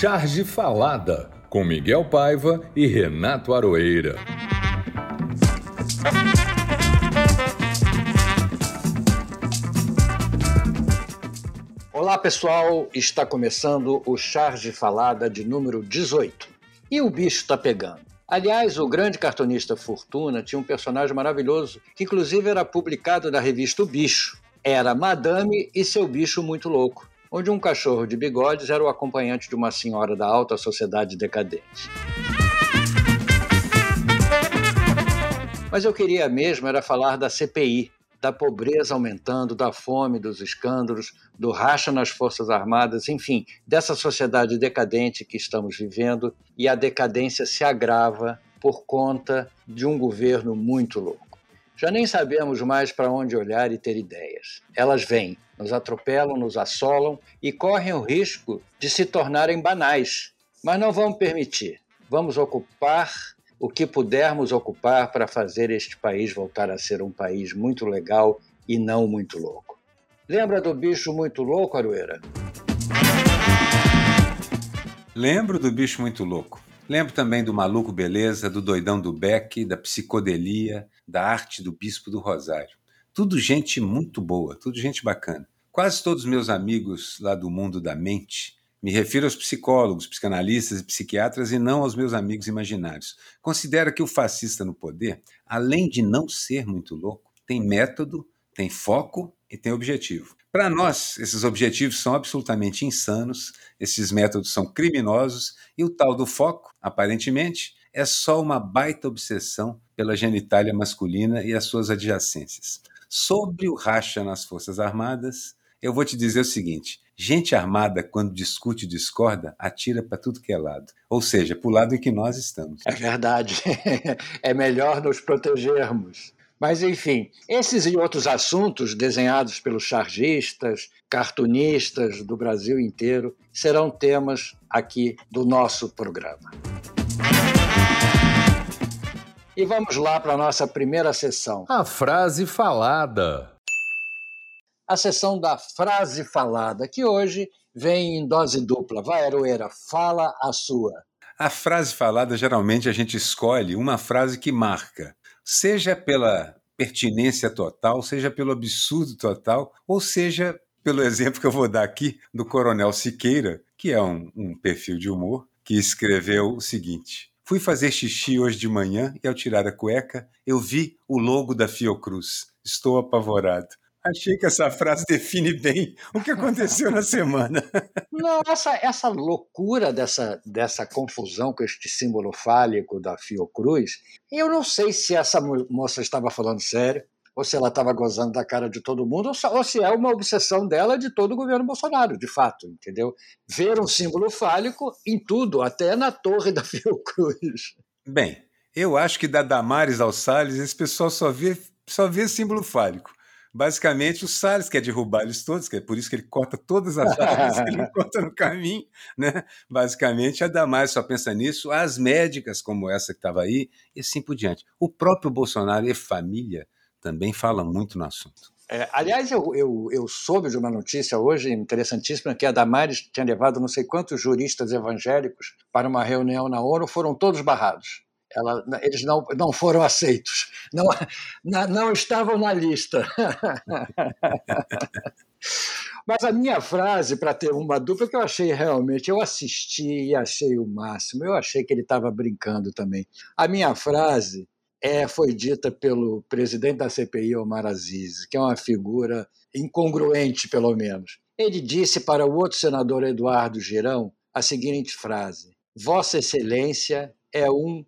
Charge Falada, com Miguel Paiva e Renato Aroeira. Olá pessoal, está começando o Charge Falada de número 18. E o bicho está pegando. Aliás, o grande cartunista Fortuna tinha um personagem maravilhoso, que inclusive era publicado na revista O Bicho. Era Madame e seu bicho muito louco onde um cachorro de bigodes era o acompanhante de uma senhora da alta sociedade decadente. Mas eu queria mesmo era falar da CPI, da pobreza aumentando, da fome, dos escândalos, do racha nas Forças Armadas, enfim, dessa sociedade decadente que estamos vivendo e a decadência se agrava por conta de um governo muito louco. Já nem sabemos mais para onde olhar e ter ideias. Elas vêm, nos atropelam, nos assolam e correm o risco de se tornarem banais. Mas não vamos permitir. Vamos ocupar o que pudermos ocupar para fazer este país voltar a ser um país muito legal e não muito louco. Lembra do bicho muito louco, Arueira? Lembro do bicho muito louco. Lembro também do Maluco Beleza, do Doidão do Beck, da Psicodelia, da Arte do Bispo do Rosário. Tudo gente muito boa, tudo gente bacana. Quase todos meus amigos lá do mundo da mente, me refiro aos psicólogos, psicanalistas e psiquiatras e não aos meus amigos imaginários. Considera que o fascista no poder, além de não ser muito louco, tem método, tem foco e tem objetivo. Para nós, esses objetivos são absolutamente insanos, esses métodos são criminosos e o tal do foco, aparentemente, é só uma baita obsessão pela genitália masculina e as suas adjacências. Sobre o racha nas Forças Armadas, eu vou te dizer o seguinte: gente armada, quando discute e discorda, atira para tudo que é lado. Ou seja, para o lado em que nós estamos. É verdade. é melhor nos protegermos. Mas, enfim, esses e outros assuntos desenhados pelos chargistas, cartunistas do Brasil inteiro serão temas aqui do nosso programa. E vamos lá para a nossa primeira sessão. A frase falada. A sessão da frase falada, que hoje vem em dose dupla. Vai, Aroeira, fala a sua. A frase falada, geralmente a gente escolhe uma frase que marca seja pela pertinência total, seja pelo absurdo total, ou seja pelo exemplo que eu vou dar aqui do Coronel Siqueira, que é um, um perfil de humor, que escreveu o seguinte: Fui fazer xixi hoje de manhã e ao tirar a cueca, eu vi o logo da Fiocruz. Estou apavorado. Achei que essa frase define bem o que aconteceu na semana. Não, essa, essa loucura dessa, dessa confusão com este símbolo fálico da Fiocruz, eu não sei se essa moça estava falando sério, ou se ela estava gozando da cara de todo mundo, ou se é uma obsessão dela de todo o governo Bolsonaro, de fato, entendeu? Ver um símbolo fálico em tudo, até na torre da Fiocruz. Bem, eu acho que da Damares ao Salles, esse pessoal só vê, só vê símbolo fálico. Basicamente, o Salles quer derrubar eles todos, que é por isso que ele corta todas as árvores que ele encontra no caminho. Né? Basicamente, a Damares só pensa nisso, as médicas, como essa que estava aí, e assim por diante. O próprio Bolsonaro e família também falam muito no assunto. É, aliás, eu, eu, eu, soube de uma notícia hoje interessantíssima que a Damares tinha levado não sei quantos juristas evangélicos para uma reunião na ONU, foram todos barrados. Ela, eles não, não foram aceitos, não, não estavam na lista. Mas a minha frase para ter uma dupla que eu achei realmente, eu assisti e achei o máximo. Eu achei que ele estava brincando também. A minha frase é, foi dita pelo presidente da CPI, Omar Aziz, que é uma figura incongruente, pelo menos. Ele disse para o outro senador Eduardo Girão a seguinte frase: Vossa Excelência é um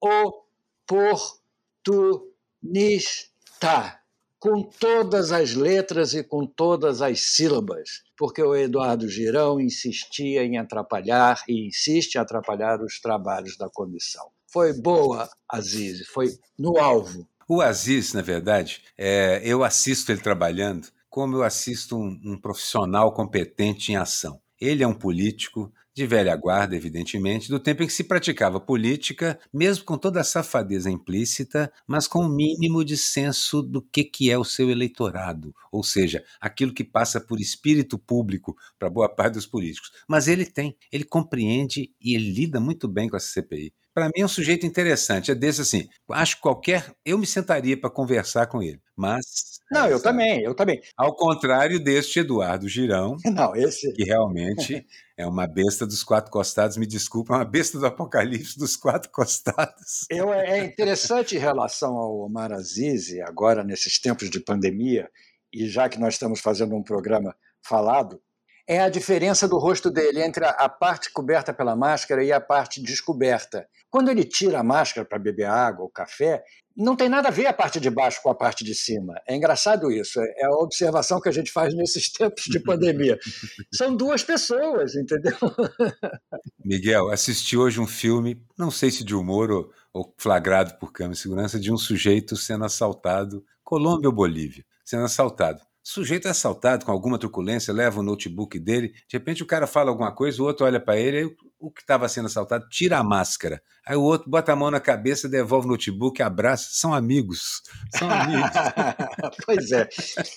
oportunista, com todas as letras e com todas as sílabas, porque o Eduardo Girão insistia em atrapalhar e insiste em atrapalhar os trabalhos da comissão. Foi boa, Aziz, foi no alvo. O Aziz, na verdade, é, eu assisto ele trabalhando como eu assisto um, um profissional competente em ação. Ele é um político de velha guarda, evidentemente, do tempo em que se praticava política, mesmo com toda a safadeza implícita, mas com o um mínimo de senso do que, que é o seu eleitorado, ou seja, aquilo que passa por espírito público para boa parte dos políticos. Mas ele tem, ele compreende e ele lida muito bem com essa CPI para mim é um sujeito interessante. É desse assim. Acho que qualquer. Eu me sentaria para conversar com ele. Mas. Não, eu também, eu também. Ao contrário deste Eduardo Girão. Não, esse. Que realmente é uma besta dos quatro costados. Me desculpa, é uma besta do apocalipse dos quatro costados. Eu, é, é interessante em relação ao Omar Aziz, agora nesses tempos de pandemia, e já que nós estamos fazendo um programa falado, é a diferença do rosto dele entre a parte coberta pela máscara e a parte descoberta. Quando ele tira a máscara para beber água ou café, não tem nada a ver a parte de baixo com a parte de cima. É engraçado isso. É a observação que a gente faz nesses tempos de pandemia. São duas pessoas, entendeu? Miguel, assisti hoje um filme, não sei se de humor ou, ou flagrado por câmera de segurança, de um sujeito sendo assaltado, Colômbia ou Bolívia, sendo assaltado. O sujeito é assaltado com alguma truculência, leva o notebook dele, de repente o cara fala alguma coisa, o outro olha para ele, aí o que estava sendo assaltado tira a máscara. Aí o outro bota a mão na cabeça, devolve o notebook, abraça. São amigos. São amigos. pois é,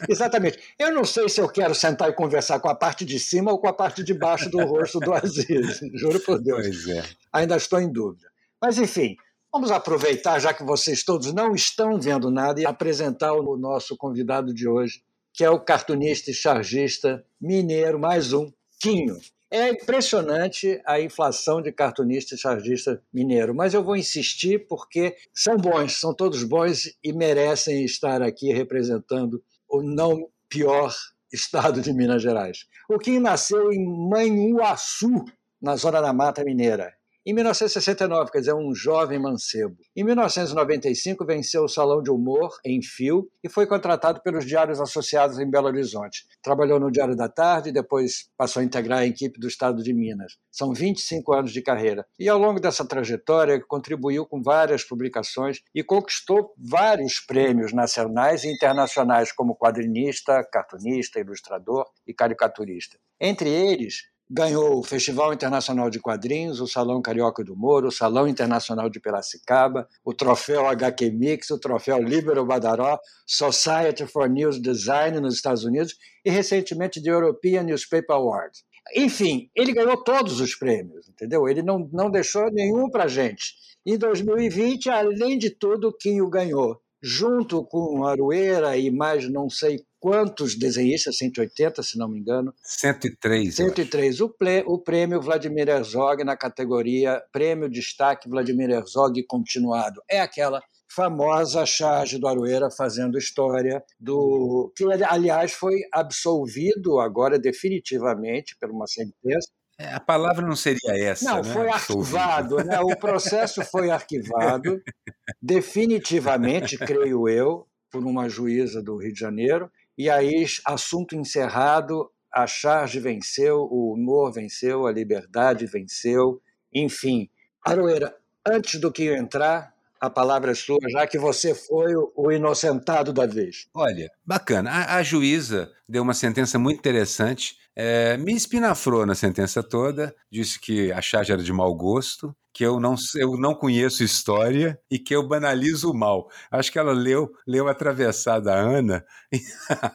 exatamente. Eu não sei se eu quero sentar e conversar com a parte de cima ou com a parte de baixo do rosto do Aziz. Juro por Deus. Pois é. Ainda estou em dúvida. Mas, enfim, vamos aproveitar, já que vocês todos não estão vendo nada, e apresentar o nosso convidado de hoje, que é o cartunista e chargista mineiro, mais um, Quinho. É impressionante a inflação de cartunista e chargista mineiro, mas eu vou insistir porque são bons, são todos bons e merecem estar aqui representando o não pior estado de Minas Gerais. O Quinho nasceu em Manhuaçu, na zona da Mata Mineira. Em 1969, quer dizer, um jovem mancebo. Em 1995, venceu o Salão de Humor em Fio e foi contratado pelos Diários Associados em Belo Horizonte. Trabalhou no Diário da Tarde e depois passou a integrar a equipe do Estado de Minas. São 25 anos de carreira. E ao longo dessa trajetória, contribuiu com várias publicações e conquistou vários prêmios nacionais e internacionais, como quadrinista, cartunista, ilustrador e caricaturista. Entre eles, ganhou o Festival Internacional de Quadrinhos, o Salão Carioca do Moro, o Salão Internacional de Piracicaba, o Troféu HQ Mix, o Troféu Libero Badaró, Society for News Design nos Estados Unidos e recentemente the European Newspaper Award. Enfim, ele ganhou todos os prêmios, entendeu? Ele não, não deixou nenhum para gente. Em 2020, além de tudo, quem o ganhou junto com Aroeira e mais não sei quantos desenhistas, 180, se não me engano. 103. 103. O, ple, o prêmio Vladimir Herzog na categoria Prêmio Destaque Vladimir Herzog Continuado. É aquela famosa charge do Aroeira fazendo história do que aliás foi absolvido agora definitivamente por uma sentença é, a palavra não seria essa. Não, né? foi arquivado. Né? O processo foi arquivado, definitivamente, creio eu, por uma juíza do Rio de Janeiro. E aí, assunto encerrado, a charge venceu, o humor venceu, a liberdade venceu, enfim. Aroeira, antes do que eu entrar, a palavra é sua, já que você foi o inocentado da vez. Olha, bacana. A, a juíza deu uma sentença muito interessante. É, me espinafrou na sentença toda, disse que a charge era de mau gosto, que eu não, eu não conheço história e que eu banalizo o mal. Acho que ela leu, leu atravessada a Ana e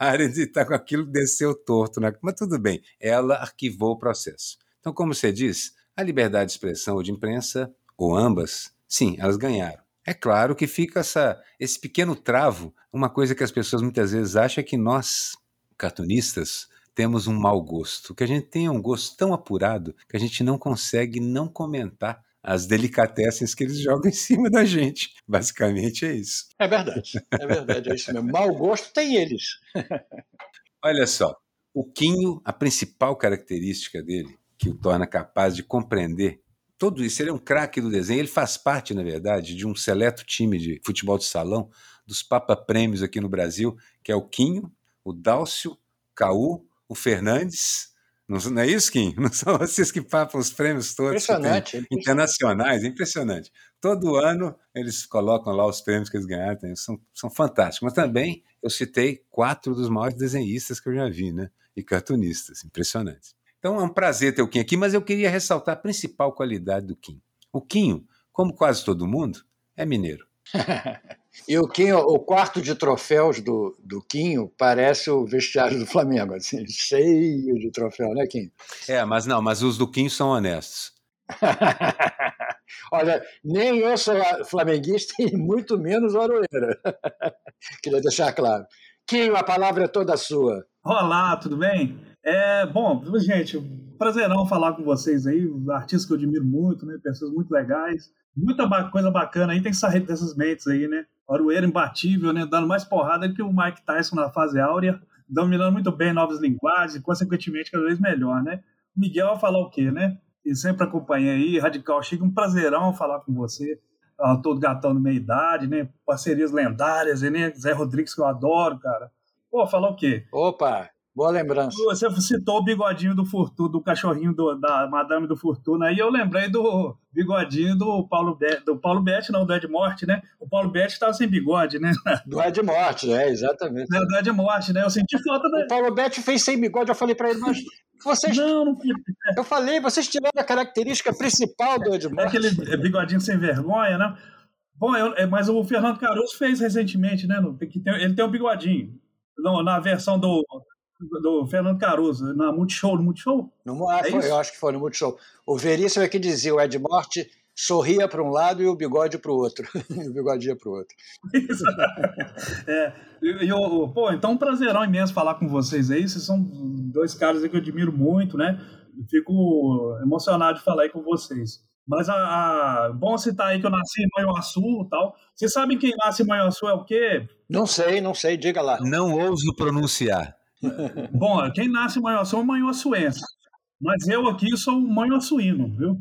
a estar com aquilo desceu torto. Né? Mas tudo bem, ela arquivou o processo. Então, como você diz, a liberdade de expressão ou de imprensa, ou ambas, sim, elas ganharam. É claro que fica essa, esse pequeno travo, uma coisa que as pessoas muitas vezes acham é que nós, cartunistas, temos um mau gosto, que a gente tem um gosto tão apurado que a gente não consegue não comentar as delicatessens que eles jogam em cima da gente. Basicamente é isso. É verdade, é verdade, é isso mesmo. Mau gosto tem eles. Olha só, o Quinho, a principal característica dele, que o torna capaz de compreender tudo isso. Ele é um craque do desenho. Ele faz parte, na verdade, de um seleto time de futebol de salão dos Papa Prêmios aqui no Brasil, que é o Quinho, o Dálcio, o Caú, o Fernandes. Não, não é isso, Kim? Não são vocês que papam os prêmios todos impressionante, internacionais? É impressionante. Todo ano eles colocam lá os prêmios que eles ganharam, são, são fantásticos. Mas também eu citei quatro dos maiores desenhistas que eu já vi, né? E cartunistas, impressionantes. Então é um prazer ter o Quinho aqui, mas eu queria ressaltar a principal qualidade do Quinho. O Quinho, como quase todo mundo, é mineiro. e o Quinho, o quarto de troféus do, do Quinho parece o vestiário do Flamengo, assim, cheio de troféu, né, Quinho? É, mas não, mas os do Quinho são honestos. Olha, nem eu sou flamenguista e muito menos Oroeira. Queria deixar claro. Quinho, a palavra é toda sua. Olá, tudo bem? É, bom, gente, prazerão falar com vocês aí, artistas que eu admiro muito, né? Pessoas muito legais. Muita coisa bacana aí, tem que sair dessas mentes aí, né? Arueira imbatível, né? Dando mais porrada que o Mike Tyson na fase áurea, dominando muito bem novas linguagens, e consequentemente cada vez melhor, né? Miguel vai falar o quê, né? E sempre acompanhei aí, Radical Chico, um prazerão falar com você. Todo gatão de meia idade, né? Parcerias lendárias, né? Zé Rodrigues, que eu adoro, cara. Pô, falar o quê? Opa, Boa lembrança. Você citou o bigodinho do Fortuna, do cachorrinho do, da Madame do Fortuna, aí eu lembrei do bigodinho do Paulo do Paulo Betti, não, do Ed Morte, né? O Paulo Betti estava sem bigode, né? Do Ed Morte, é, exatamente. É, do Ed Morte, né? Eu senti falta da... O Paulo Betti fez sem bigode, eu falei para ele, mas vocês... Não, não... Eu falei, vocês tiraram a característica principal do Ed Morte. É aquele bigodinho sem vergonha, né? Bom, eu, é, mas o Fernando Caruso fez recentemente, né? Ele tem um bigodinho. Na versão do do Fernando Caruso, na Multishow, no Multishow? No, ah, é foi, eu acho que foi no Multishow. O Veríssimo é que dizia, o Ed Morte sorria para um lado e o bigode para o outro. e o bigode ia para o outro. Isso. é, e, eu, pô, então um prazerão imenso falar com vocês aí. Vocês são dois caras que eu admiro muito, né? fico emocionado de falar aí com vocês. Mas a, a, bom citar aí que eu nasci em Manhuaçu e tal. Vocês sabem quem nasce em Manhuaçu é o quê? Não sei, não sei, diga lá. Não ouso pronunciar. Bom, quem nasce em Manhuaçu é manhuaçuense. Mas eu aqui sou um manhuaçuíno, viu?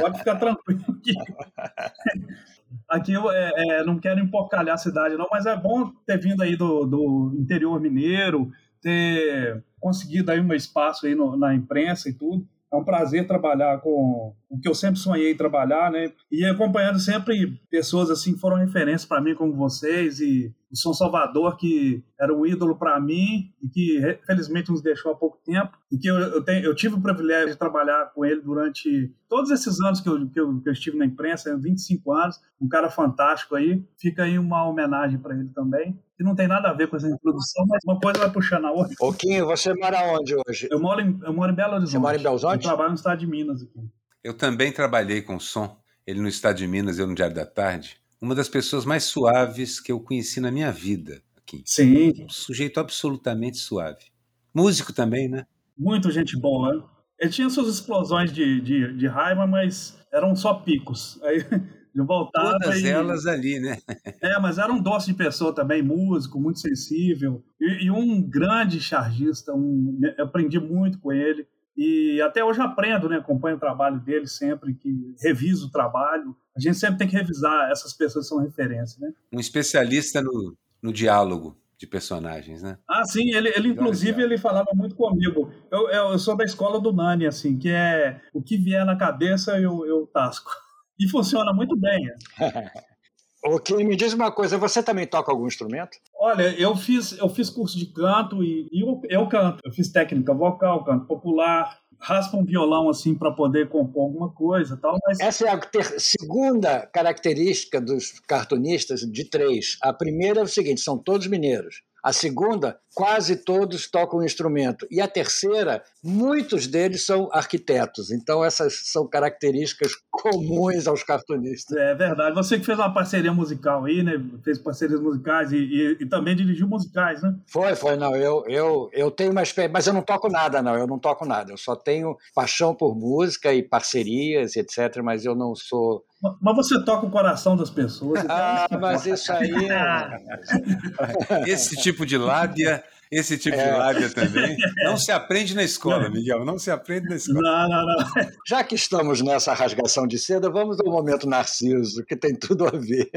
Pode ficar tranquilo aqui. Aqui eu é, é, não quero empocalhar a cidade, não, mas é bom ter vindo aí do, do interior mineiro, ter conseguido aí um espaço aí no, na imprensa e tudo. É um prazer trabalhar com o que eu sempre sonhei trabalhar, né? E acompanhando sempre pessoas assim que foram referências para mim, como vocês, e o São Salvador, que era um ídolo para mim e que felizmente nos deixou há pouco tempo, e que eu, eu, tenho, eu tive o privilégio de trabalhar com ele durante todos esses anos que eu, que eu, que eu estive na imprensa, 25 anos, um cara fantástico aí. Fica aí uma homenagem para ele também que não tem nada a ver com essa introdução, mas uma coisa vai puxando a outra. Oquinho, você mora onde hoje? Eu moro em, eu moro em Belo Horizonte. Você mora em Belo Horizonte? Eu trabalho no estado de Minas aqui. Eu também trabalhei com som, ele no estado de Minas, eu no Diário da Tarde. Uma das pessoas mais suaves que eu conheci na minha vida aqui. Sim. Um sujeito absolutamente suave. Músico também, né? Muito gente boa. Ele tinha suas explosões de, de, de raiva, mas eram só picos. Aí eu voltava Todas e... elas ali, né? é, mas era um doce de pessoa também, músico, muito sensível. E, e um grande chargista. Um... Eu aprendi muito com ele. E até hoje aprendo, né? Acompanho o trabalho dele sempre, que reviso o trabalho. A gente sempre tem que revisar essas pessoas que são referência, né? Um especialista no, no diálogo de personagens, né? Ah, sim, ele, ele inclusive ele falava muito comigo. Eu, eu, eu, sou da escola do Nani, assim, que é o que vier na cabeça eu, eu tasco. E funciona muito bem. Ok, me diz uma coisa, você também toca algum instrumento? Olha, eu fiz, eu fiz curso de canto e, e eu, eu canto. Eu fiz técnica vocal, canto popular, raspa um violão assim para poder compor alguma coisa tal. Mas... Essa é a ter... segunda característica dos cartunistas de três. A primeira é o seguinte: são todos mineiros. A segunda, quase todos tocam um instrumento. E a terceira, muitos deles são arquitetos. Então, essas são características comuns aos cartunistas. É verdade. Você que fez uma parceria musical aí, né? Fez parcerias musicais e, e, e também dirigiu musicais, né? Foi, foi. Não, eu, eu, eu tenho uma experiência, mas eu não toco nada, não. Eu não toco nada. Eu só tenho paixão por música e parcerias, etc. Mas eu não sou mas você toca o coração das pessoas. Então ah, mas isso aí. É... esse tipo de lábia, esse tipo é. de lábia também. Não se aprende na escola, Miguel. Não se aprende na escola. Não, não, não. Já que estamos nessa rasgação de seda, vamos ao momento Narciso, que tem tudo a ver.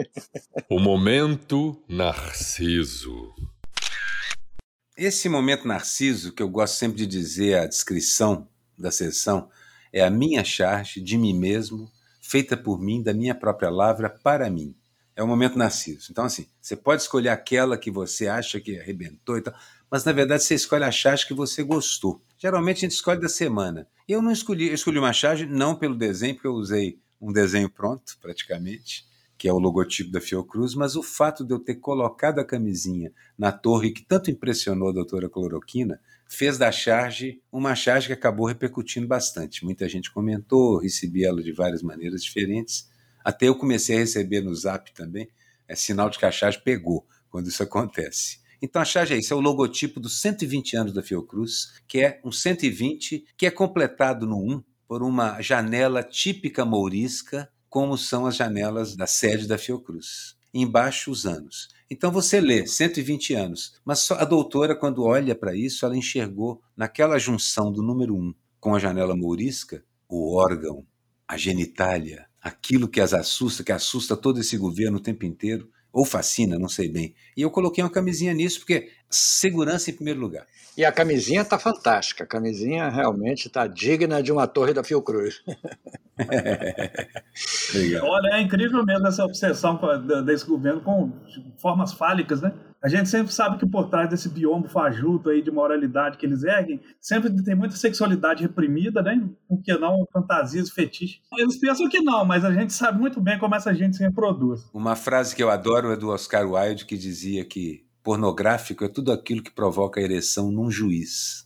O momento Narciso. Esse momento Narciso, que eu gosto sempre de dizer a descrição da sessão, é a minha charge de mim mesmo feita por mim, da minha própria lavra, para mim. É o momento Narciso. Então, assim, você pode escolher aquela que você acha que arrebentou e tal, mas na verdade você escolhe a charge que você gostou. Geralmente a gente escolhe da semana. Eu não escolhi, eu escolhi uma charge não pelo desenho, porque eu usei um desenho pronto, praticamente, que é o logotipo da Fiocruz, mas o fato de eu ter colocado a camisinha na torre que tanto impressionou a doutora Cloroquina fez da charge uma charge que acabou repercutindo bastante. Muita gente comentou, recebi ela de várias maneiras diferentes. Até eu comecei a receber no zap também, é sinal de que a charge pegou quando isso acontece. Então a charge é isso, é o logotipo dos 120 anos da Fiocruz, que é um 120 que é completado no 1 por uma janela típica mourisca, como são as janelas da sede da Fiocruz. Embaixo os anos. Então você lê 120 anos, mas a doutora, quando olha para isso, ela enxergou naquela junção do número 1 com a janela mourisca o órgão, a genitália, aquilo que as assusta, que assusta todo esse governo o tempo inteiro, ou fascina, não sei bem. E eu coloquei uma camisinha nisso, porque segurança em primeiro lugar. E a camisinha está fantástica. A camisinha realmente está digna de uma torre da Fiocruz. Olha, é incrível mesmo essa obsessão desse governo com formas fálicas, né? A gente sempre sabe que por trás desse biombo fajuto aí de moralidade que eles erguem, sempre tem muita sexualidade reprimida, né? Por que não fantasias, fetiches? Eles pensam que não, mas a gente sabe muito bem como essa gente se reproduz. Uma frase que eu adoro é do Oscar Wilde que dizia que pornográfico é tudo aquilo que provoca a ereção num juiz.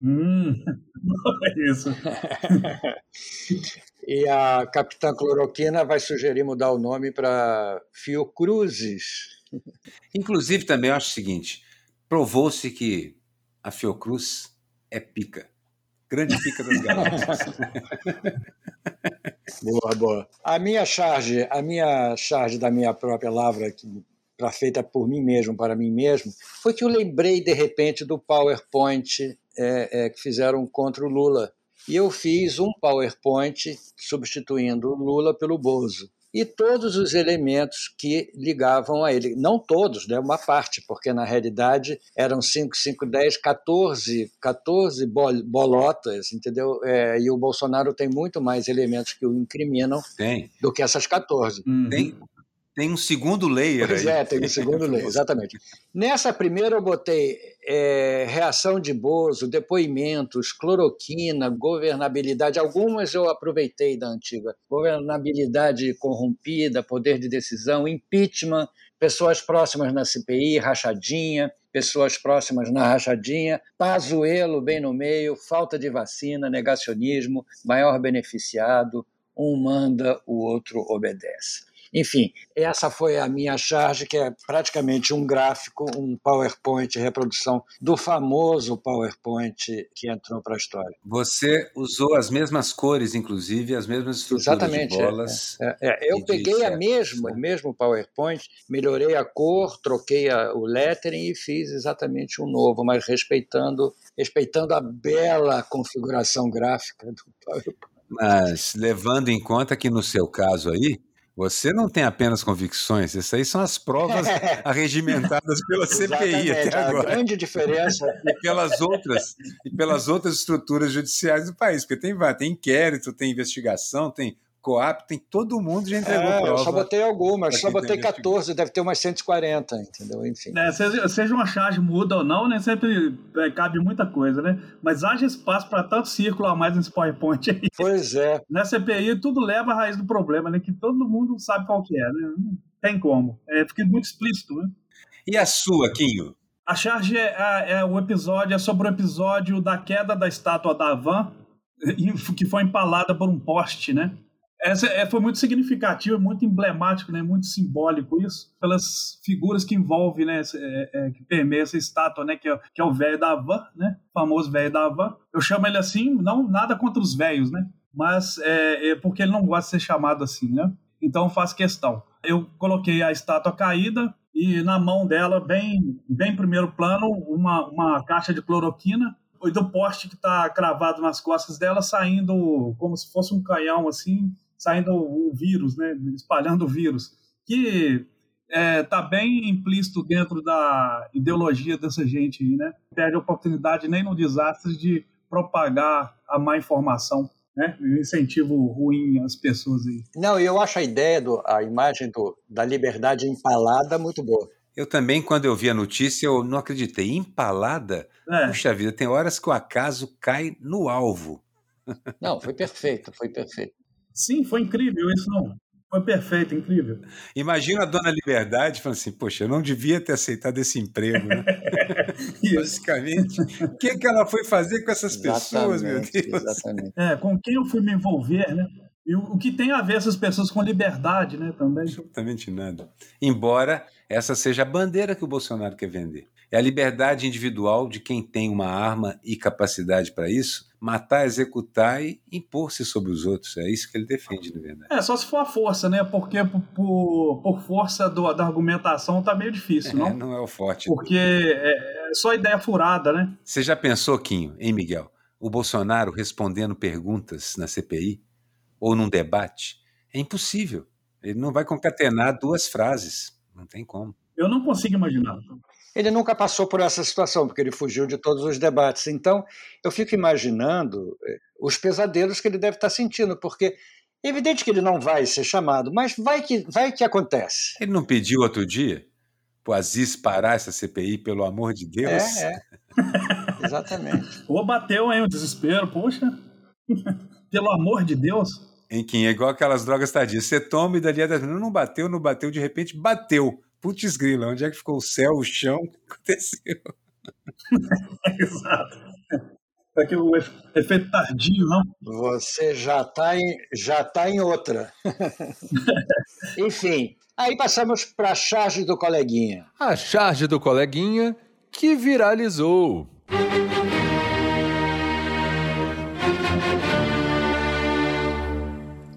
Hum, é isso. e a Capitã Cloroquina vai sugerir mudar o nome para Fiocruzes. Inclusive, também eu acho o seguinte: provou-se que a Fiocruz é pica. Grande pica das galáxias. boa, boa. A minha charge, a minha charge da minha própria lavra, que feita por mim mesmo, para mim mesmo, foi que eu lembrei de repente do PowerPoint é, é, que fizeram contra o Lula. E eu fiz um PowerPoint substituindo o Lula pelo Bozo e todos os elementos que ligavam a ele. Não todos, né? uma parte, porque na realidade eram 5, 5, 10, 14, 14 bolotas, entendeu? É, e o Bolsonaro tem muito mais elementos que o incriminam tem. do que essas 14. Uhum. Tem, tem um segundo layer pois aí. é, tem um segundo layer, exatamente. Nessa primeira eu botei é, reação de Bozo, depoimentos, cloroquina, governabilidade. Algumas eu aproveitei da antiga. Governabilidade corrompida, poder de decisão, impeachment, pessoas próximas na CPI, rachadinha, pessoas próximas na rachadinha, Pazuelo bem no meio, falta de vacina, negacionismo, maior beneficiado, um manda, o outro obedece. Enfim, essa foi a minha charge, que é praticamente um gráfico, um PowerPoint, reprodução do famoso PowerPoint que entrou para a história. Você usou as mesmas cores, inclusive, as mesmas estruturas Exatamente, de bolas. É, é, é. Eu peguei a mesma, o mesmo PowerPoint, melhorei a cor, troquei a, o lettering e fiz exatamente um novo, mas respeitando, respeitando a bela configuração gráfica do PowerPoint. Mas levando em conta que no seu caso aí, você não tem apenas convicções, essas aí são as provas arregimentadas pela CPI até agora. A grande diferença. E pelas outras, e pelas outras estruturas judiciais do país, porque tem, tem inquérito, tem investigação, tem Coap, tem todo mundo já entregou é, prova. Eu só botei algumas, só botei 14, deve ter umas 140, entendeu? Enfim. É, seja, seja uma charge muda ou não, né? Sempre é, cabe muita coisa, né? Mas haja espaço para tanto círculo a mais nesse PowerPoint aí. Pois é. Na CPI, tudo leva à raiz do problema, né? Que todo mundo sabe qual que é, né? Não tem como. É, fica muito explícito, né? E a sua, Quinho? A charge é, é, é, o episódio, é sobre o episódio da queda da estátua da Van, que foi empalada por um poste, né? Essa é, foi muito significativo, muito emblemático, né, muito simbólico isso, pelas figuras que envolvem, né, é, é, que permeia essa estátua, né, que é, que é o velho da van, né, famoso velho da van. Eu chamo ele assim, não nada contra os velhos, né, mas é, é, porque ele não gosta de ser chamado assim, né. Então faço questão. Eu coloquei a estátua caída e na mão dela, bem, bem primeiro plano, uma, uma caixa de cloroquina e do poste que está cravado nas costas dela saindo como se fosse um canhão assim saindo o vírus, né, espalhando o vírus, que está é, tá bem implícito dentro da ideologia dessa gente aí, né? Perde a oportunidade nem no desastre de propagar a má informação. né? Um incentivo ruim às pessoas aí. Não, eu acho a ideia, do, a imagem do, da liberdade empalada muito boa. Eu também, quando eu vi a notícia, eu não acreditei. Empalada? É. Puxa vida, tem horas que o acaso cai no alvo. Não, foi perfeito, foi perfeito. Sim, foi incrível isso não. Foi perfeito, incrível. Imagina a dona Liberdade falando assim: Poxa, eu não devia ter aceitado esse emprego, né? Basicamente, o que, que ela foi fazer com essas pessoas, meu Deus? Exatamente. É, com quem eu fui me envolver, né? E o, o que tem a ver essas pessoas com liberdade, né? Também. Absolutamente nada. Embora essa seja a bandeira que o Bolsonaro quer vender. É a liberdade individual de quem tem uma arma e capacidade para isso, matar, executar e impor-se sobre os outros. É isso que ele defende, na verdade. É, só se for a força, né? Porque por, por força do, da argumentação tá meio difícil, não? É, não é o forte. Porque é, é só ideia furada, né? Você já pensou, Quinho, hein, Miguel? O Bolsonaro respondendo perguntas na CPI ou num debate? É impossível. Ele não vai concatenar duas frases. Não tem como. Eu não consigo imaginar. Ele nunca passou por essa situação, porque ele fugiu de todos os debates. Então, eu fico imaginando eh, os pesadelos que ele deve estar sentindo, porque é evidente que ele não vai ser chamado, mas vai que, vai que acontece. Ele não pediu outro dia para o Aziz parar essa CPI, pelo amor de Deus? É, é. Exatamente. Ou bateu aí o desespero, poxa. pelo amor de Deus. Em quem é igual aquelas drogas tadias. Você toma e dali a 10 minutos não bateu, não bateu, de repente bateu. Putz grila, onde é que ficou o céu, o chão? O que aconteceu? Exato. É que o efeito tardio, não? Você já está em, já tá em outra. Enfim, aí passamos para a charge do coleguinha. A charge do coleguinha que viralizou.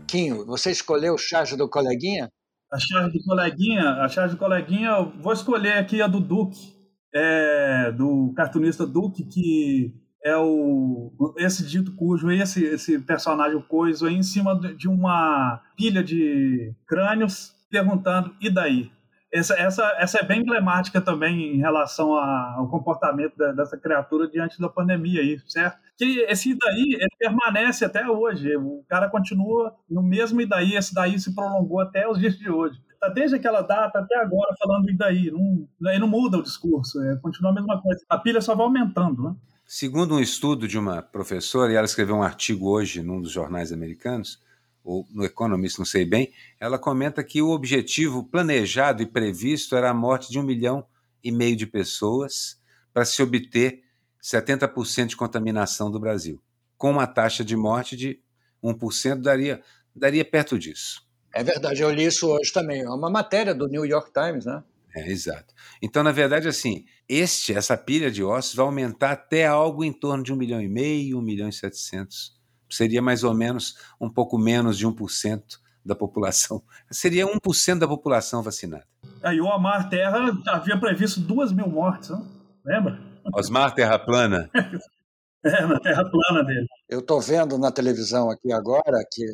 Quinho, você escolheu o charge do coleguinha? A charge do coleguinha, a charge do coleguinha, vou escolher aqui a do Duque, é, do cartunista Duque, que é o esse dito cujo, esse, esse personagem coiso aí em cima de uma pilha de crânios, perguntando, e daí? Essa, essa, essa é bem emblemática também em relação ao comportamento da, dessa criatura diante da pandemia aí, certo? Que esse daí ele permanece até hoje. O cara continua no mesmo daí, esse daí se prolongou até os dias de hoje. Tá desde aquela data até agora falando daí. Não, não muda o discurso, é, continua a mesma coisa. A pilha só vai aumentando, né? Segundo um estudo de uma professora, e ela escreveu um artigo hoje num dos jornais americanos, ou no Economist, não sei bem, ela comenta que o objetivo planejado e previsto era a morte de um milhão e meio de pessoas para se obter 70% de contaminação do Brasil. Com uma taxa de morte de 1%, daria, daria perto disso. É verdade, eu li isso hoje também. É uma matéria do New York Times, né? É, exato. Então, na verdade, assim, este, essa pilha de ossos vai aumentar até algo em torno de 1 milhão e meio, 1 milhão e 700 seria mais ou menos um pouco menos de 1% da população. Seria 1% da população vacinada. Aí o Omar Terra havia previsto 2 mil mortes, não? lembra? Osmar Terra Plana. é, na Terra Plana dele. Eu estou vendo na televisão aqui agora que,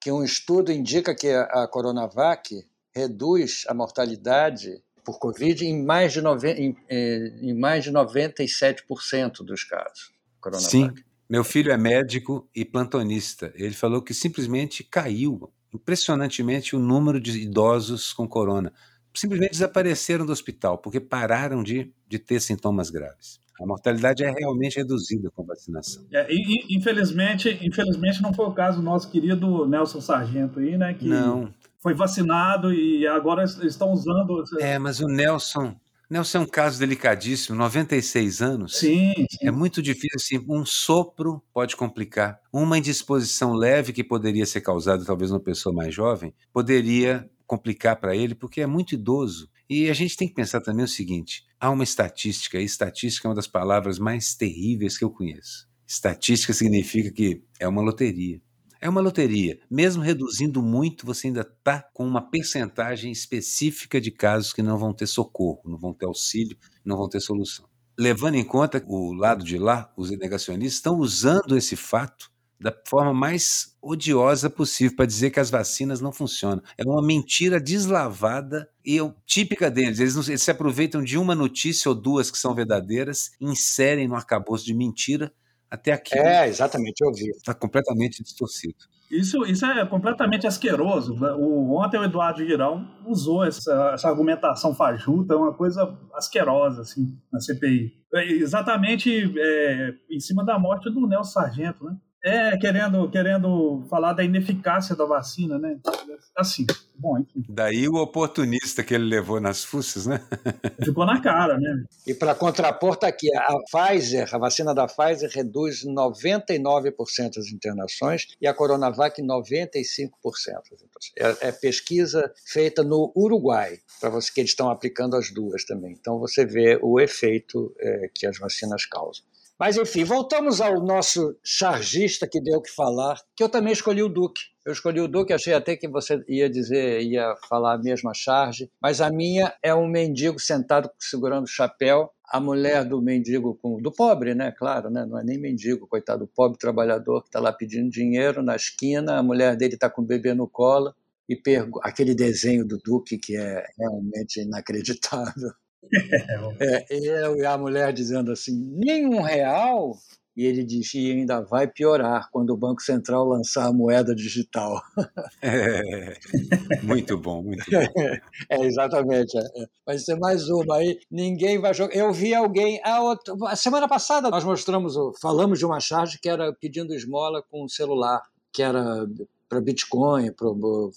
que um estudo indica que a Coronavac reduz a mortalidade por Covid em mais de, nove, em, em mais de 97% dos casos. Coronavac. Sim, meu filho é médico e plantonista. Ele falou que simplesmente caiu impressionantemente o número de idosos com corona. Simplesmente desapareceram do hospital porque pararam de, de ter sintomas graves. A mortalidade é realmente reduzida com vacinação. É, infelizmente, infelizmente não foi o caso do nosso querido Nelson Sargento aí, né? Que não. Foi vacinado e agora estão usando. É, mas o Nelson, Nelson é um caso delicadíssimo, 96 anos. Sim, sim. É muito difícil, assim, um sopro pode complicar. Uma indisposição leve que poderia ser causada talvez numa pessoa mais jovem, poderia complicar para ele, porque é muito idoso. E a gente tem que pensar também o seguinte: há uma estatística, e estatística é uma das palavras mais terríveis que eu conheço. Estatística significa que é uma loteria. É uma loteria. Mesmo reduzindo muito, você ainda está com uma percentagem específica de casos que não vão ter socorro, não vão ter auxílio, não vão ter solução. Levando em conta o lado de lá, os negacionistas estão usando esse fato da forma mais odiosa possível para dizer que as vacinas não funcionam. É uma mentira deslavada e típica deles. Eles, não, eles se aproveitam de uma notícia ou duas que são verdadeiras, inserem no arcabouço de mentira Até aqui. É, exatamente, eu vi. Está completamente distorcido. Isso, isso é completamente asqueroso. O, ontem o Eduardo Girão usou essa, essa argumentação fajuta, uma coisa asquerosa, assim, na CPI. É, exatamente é, em cima da morte do Nelson Sargento, né? É, querendo, querendo falar da ineficácia da vacina, né? Assim, bom, enfim. Daí o oportunista que ele levou nas fuças, né? Ficou na cara, né? E para contrapor, está aqui, a Pfizer, a vacina da Pfizer reduz 99% as internações e a Coronavac 95%. É, é pesquisa feita no Uruguai, para você que eles estão aplicando as duas também. Então você vê o efeito é, que as vacinas causam. Mas, enfim, voltamos ao nosso chargista que deu o que falar, que eu também escolhi o Duque. Eu escolhi o Duque, achei até que você ia dizer, ia falar a mesma charge, mas a minha é um mendigo sentado segurando o chapéu, a mulher do mendigo, do pobre, né? Claro, né? não é nem mendigo, coitado, o pobre trabalhador que está lá pedindo dinheiro na esquina, a mulher dele está com o bebê no colo, e aquele desenho do Duque que é realmente inacreditável. É, eu e a mulher dizendo assim, nenhum real? E ele diz, e ainda vai piorar quando o Banco Central lançar a moeda digital. É, muito bom, muito bom. É, exatamente. É. Vai ser mais uma aí. Ninguém vai jogar. Eu vi alguém. A, outra, a semana passada nós mostramos, falamos de uma charge que era pedindo esmola com o celular, que era para Bitcoin, para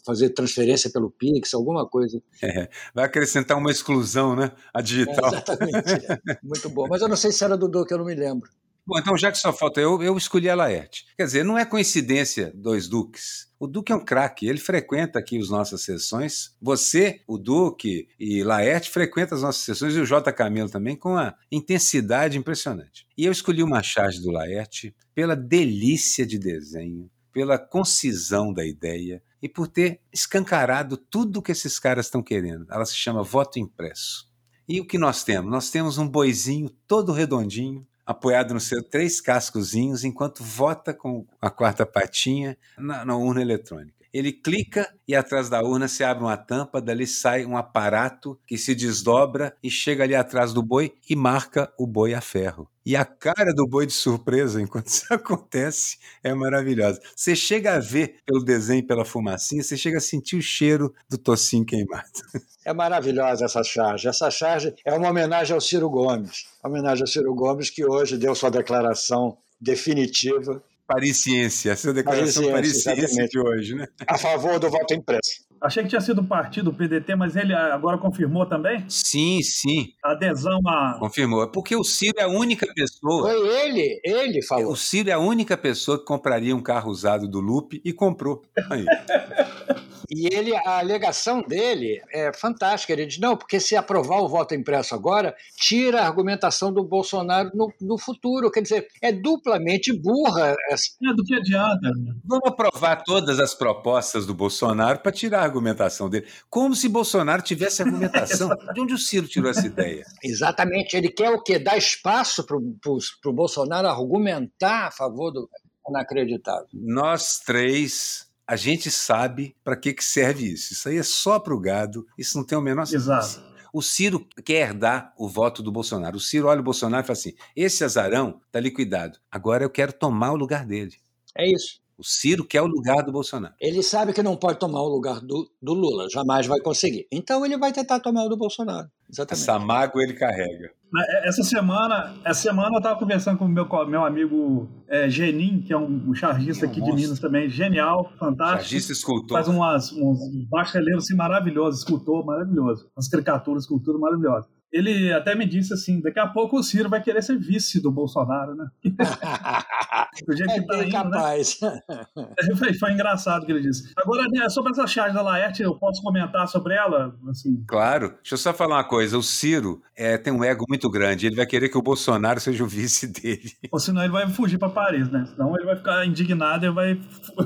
fazer transferência pelo Pix, alguma coisa. É, vai acrescentar uma exclusão, né? A digital. É, exatamente. É. Muito bom. Mas eu não sei se era do que eu não me lembro. Bom, então já que só falta eu, eu escolhi a Laerte. Quer dizer, não é coincidência dois Duques. O Duque é um craque, ele frequenta aqui as nossas sessões. Você, o Duque e Laerte frequentam as nossas sessões e o J. Camilo também com uma intensidade impressionante. E eu escolhi uma charge do Laerte pela delícia de desenho, pela concisão da ideia e por ter escancarado tudo o que esses caras estão querendo. Ela se chama voto impresso. E o que nós temos? Nós temos um boizinho todo redondinho, apoiado nos seus três cascozinhos, enquanto vota com a quarta patinha na, na urna eletrônica. Ele clica e atrás da urna se abre uma tampa, dali sai um aparato que se desdobra e chega ali atrás do boi e marca o boi a ferro. E a cara do boi de surpresa enquanto isso acontece é maravilhosa. Você chega a ver pelo desenho, pela fumacinha, você chega a sentir o cheiro do tocinho queimado. É maravilhosa essa charge. Essa charge é uma homenagem ao Ciro Gomes. Homenagem ao Ciro Gomes, que hoje deu sua declaração definitiva Parisiense, essa declaração parisiense de hoje, né? A favor do voto impresso. Achei que tinha sido partido, o PDT, mas ele agora confirmou também? Sim, sim. adesão a. Confirmou. Porque o Ciro é a única pessoa. Foi ele, ele falou. O Ciro é a única pessoa que compraria um carro usado do Lupe e comprou. Aí. E ele, a alegação dele é fantástica. Ele diz: não, porque se aprovar o voto impresso agora, tira a argumentação do Bolsonaro no, no futuro. Quer dizer, é duplamente burra. Essa... É do que adianta. Vamos aprovar todas as propostas do Bolsonaro para tirar a argumentação dele. Como se Bolsonaro tivesse argumentação. De onde o Ciro tirou essa ideia? Exatamente. Ele quer o quê? Dar espaço para o Bolsonaro argumentar a favor do. Inacreditável. Nós três a gente sabe para que, que serve isso. Isso aí é só para o gado, isso não tem o menor sentido. Exato. O Ciro quer dar o voto do Bolsonaro. O Ciro olha o Bolsonaro e fala assim: esse azarão está liquidado. Agora eu quero tomar o lugar dele. É isso. O Ciro quer o lugar do Bolsonaro. Ele sabe que não pode tomar o lugar do, do Lula, jamais vai conseguir. Então ele vai tentar tomar o do Bolsonaro. Exatamente. Essa mágoa ele carrega. É, essa semana, essa semana eu estava conversando com o meu, meu amigo é, Genin, que é um, um chargista aqui de Minas também, genial, fantástico. Chargista escultor. Faz umas, uns baixos relevos assim, maravilhosos, escultor maravilhoso, umas caricaturas, escultura maravilhosa ele até me disse assim: daqui a pouco o Ciro vai querer ser vice do Bolsonaro, né? do jeito é que tá indo, né? capaz. Né? Foi, foi, engraçado o que ele disse. Agora, né, sobre essa charge da Laerte, eu posso comentar sobre ela? Assim? Claro. Deixa eu só falar uma coisa: o Ciro é, tem um ego muito grande. Ele vai querer que o Bolsonaro seja o vice dele. Ou senão ele vai fugir para Paris, né? Senão ele vai ficar indignado e vai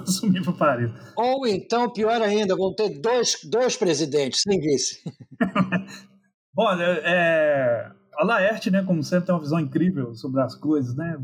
sumir para Paris. Ou então, pior ainda, vão ter dois, dois presidentes sem vice. Bom, é, a Laerte, né, como sempre, tem uma visão incrível sobre as coisas, né?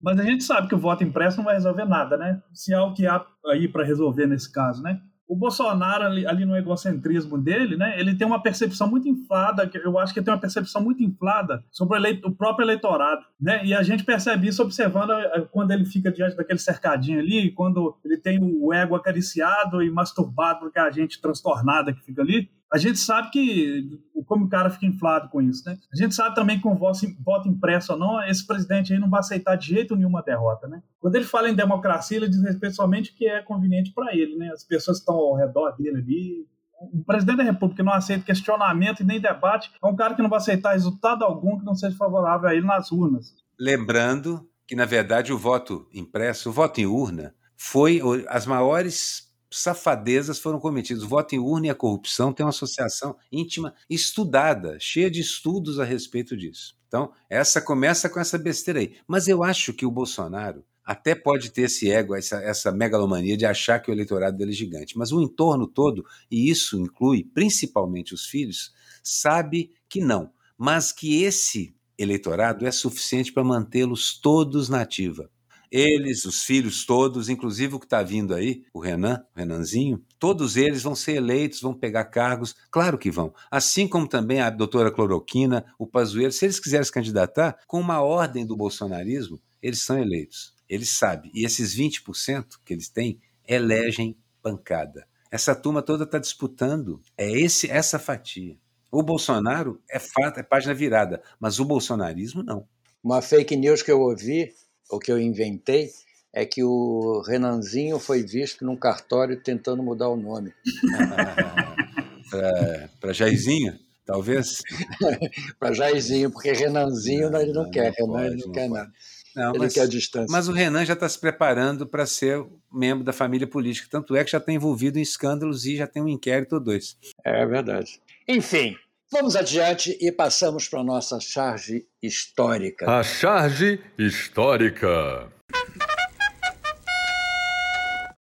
Mas a gente sabe que o voto impresso não vai resolver nada, né? Se há o que há aí para resolver nesse caso, né? O Bolsonaro, ali, ali, no egocentrismo dele, né, ele tem uma percepção muito inflada, eu acho que tem uma percepção muito inflada sobre o, eleito, o próprio eleitorado. Né? E a gente percebe isso observando eh, quando ele fica diante daquele cercadinho ali, quando ele tem o ego acariciado e masturbado porque a gente transtornada que fica ali. A gente sabe que, como o cara fica inflado com isso, né? A gente sabe também que com voto, impresso ou não, esse presidente aí não vai aceitar de jeito nenhum uma derrota, né? Quando ele fala em democracia, ele diz respeito somente que é conveniente para ele, né? As pessoas que estão ao redor dele ali. O presidente da República não aceita questionamento e nem debate. É um cara que não vai aceitar resultado algum que não seja favorável a ele nas urnas. Lembrando que, na verdade, o voto impresso, o voto em urna, foi as maiores safadezas foram cometidas. O voto em urna e a corrupção têm uma associação íntima, estudada, cheia de estudos a respeito disso. Então, essa começa com essa besteira aí. Mas eu acho que o Bolsonaro até pode ter esse ego, essa, essa megalomania de achar que o eleitorado dele é gigante. Mas o entorno todo, e isso inclui principalmente os filhos, sabe que não. Mas que esse eleitorado é suficiente para mantê-los todos na ativa. Eles, os filhos todos, inclusive o que está vindo aí, o Renan, o Renanzinho, todos eles vão ser eleitos, vão pegar cargos, claro que vão. Assim como também a doutora Cloroquina, o Pazuello, se eles quiserem se candidatar, com uma ordem do bolsonarismo, eles são eleitos. Eles sabem. E esses 20% que eles têm elegem pancada. Essa turma toda está disputando. É esse essa fatia. O Bolsonaro é fato, é página virada, mas o bolsonarismo não. Uma fake news que eu ouvi o que eu inventei é que o Renanzinho foi visto num cartório tentando mudar o nome. Para Jairzinho, talvez? Para Jairzinho, porque Renanzinho não, ele não, não quer, não Renan pode, ele não, quer nada. Não, ele mas, quer a distância. Mas o Renan já está se preparando para ser membro da família política. Tanto é que já está envolvido em escândalos e já tem um inquérito ou dois. É verdade. Enfim, Vamos adiante e passamos para a nossa charge histórica. A charge histórica.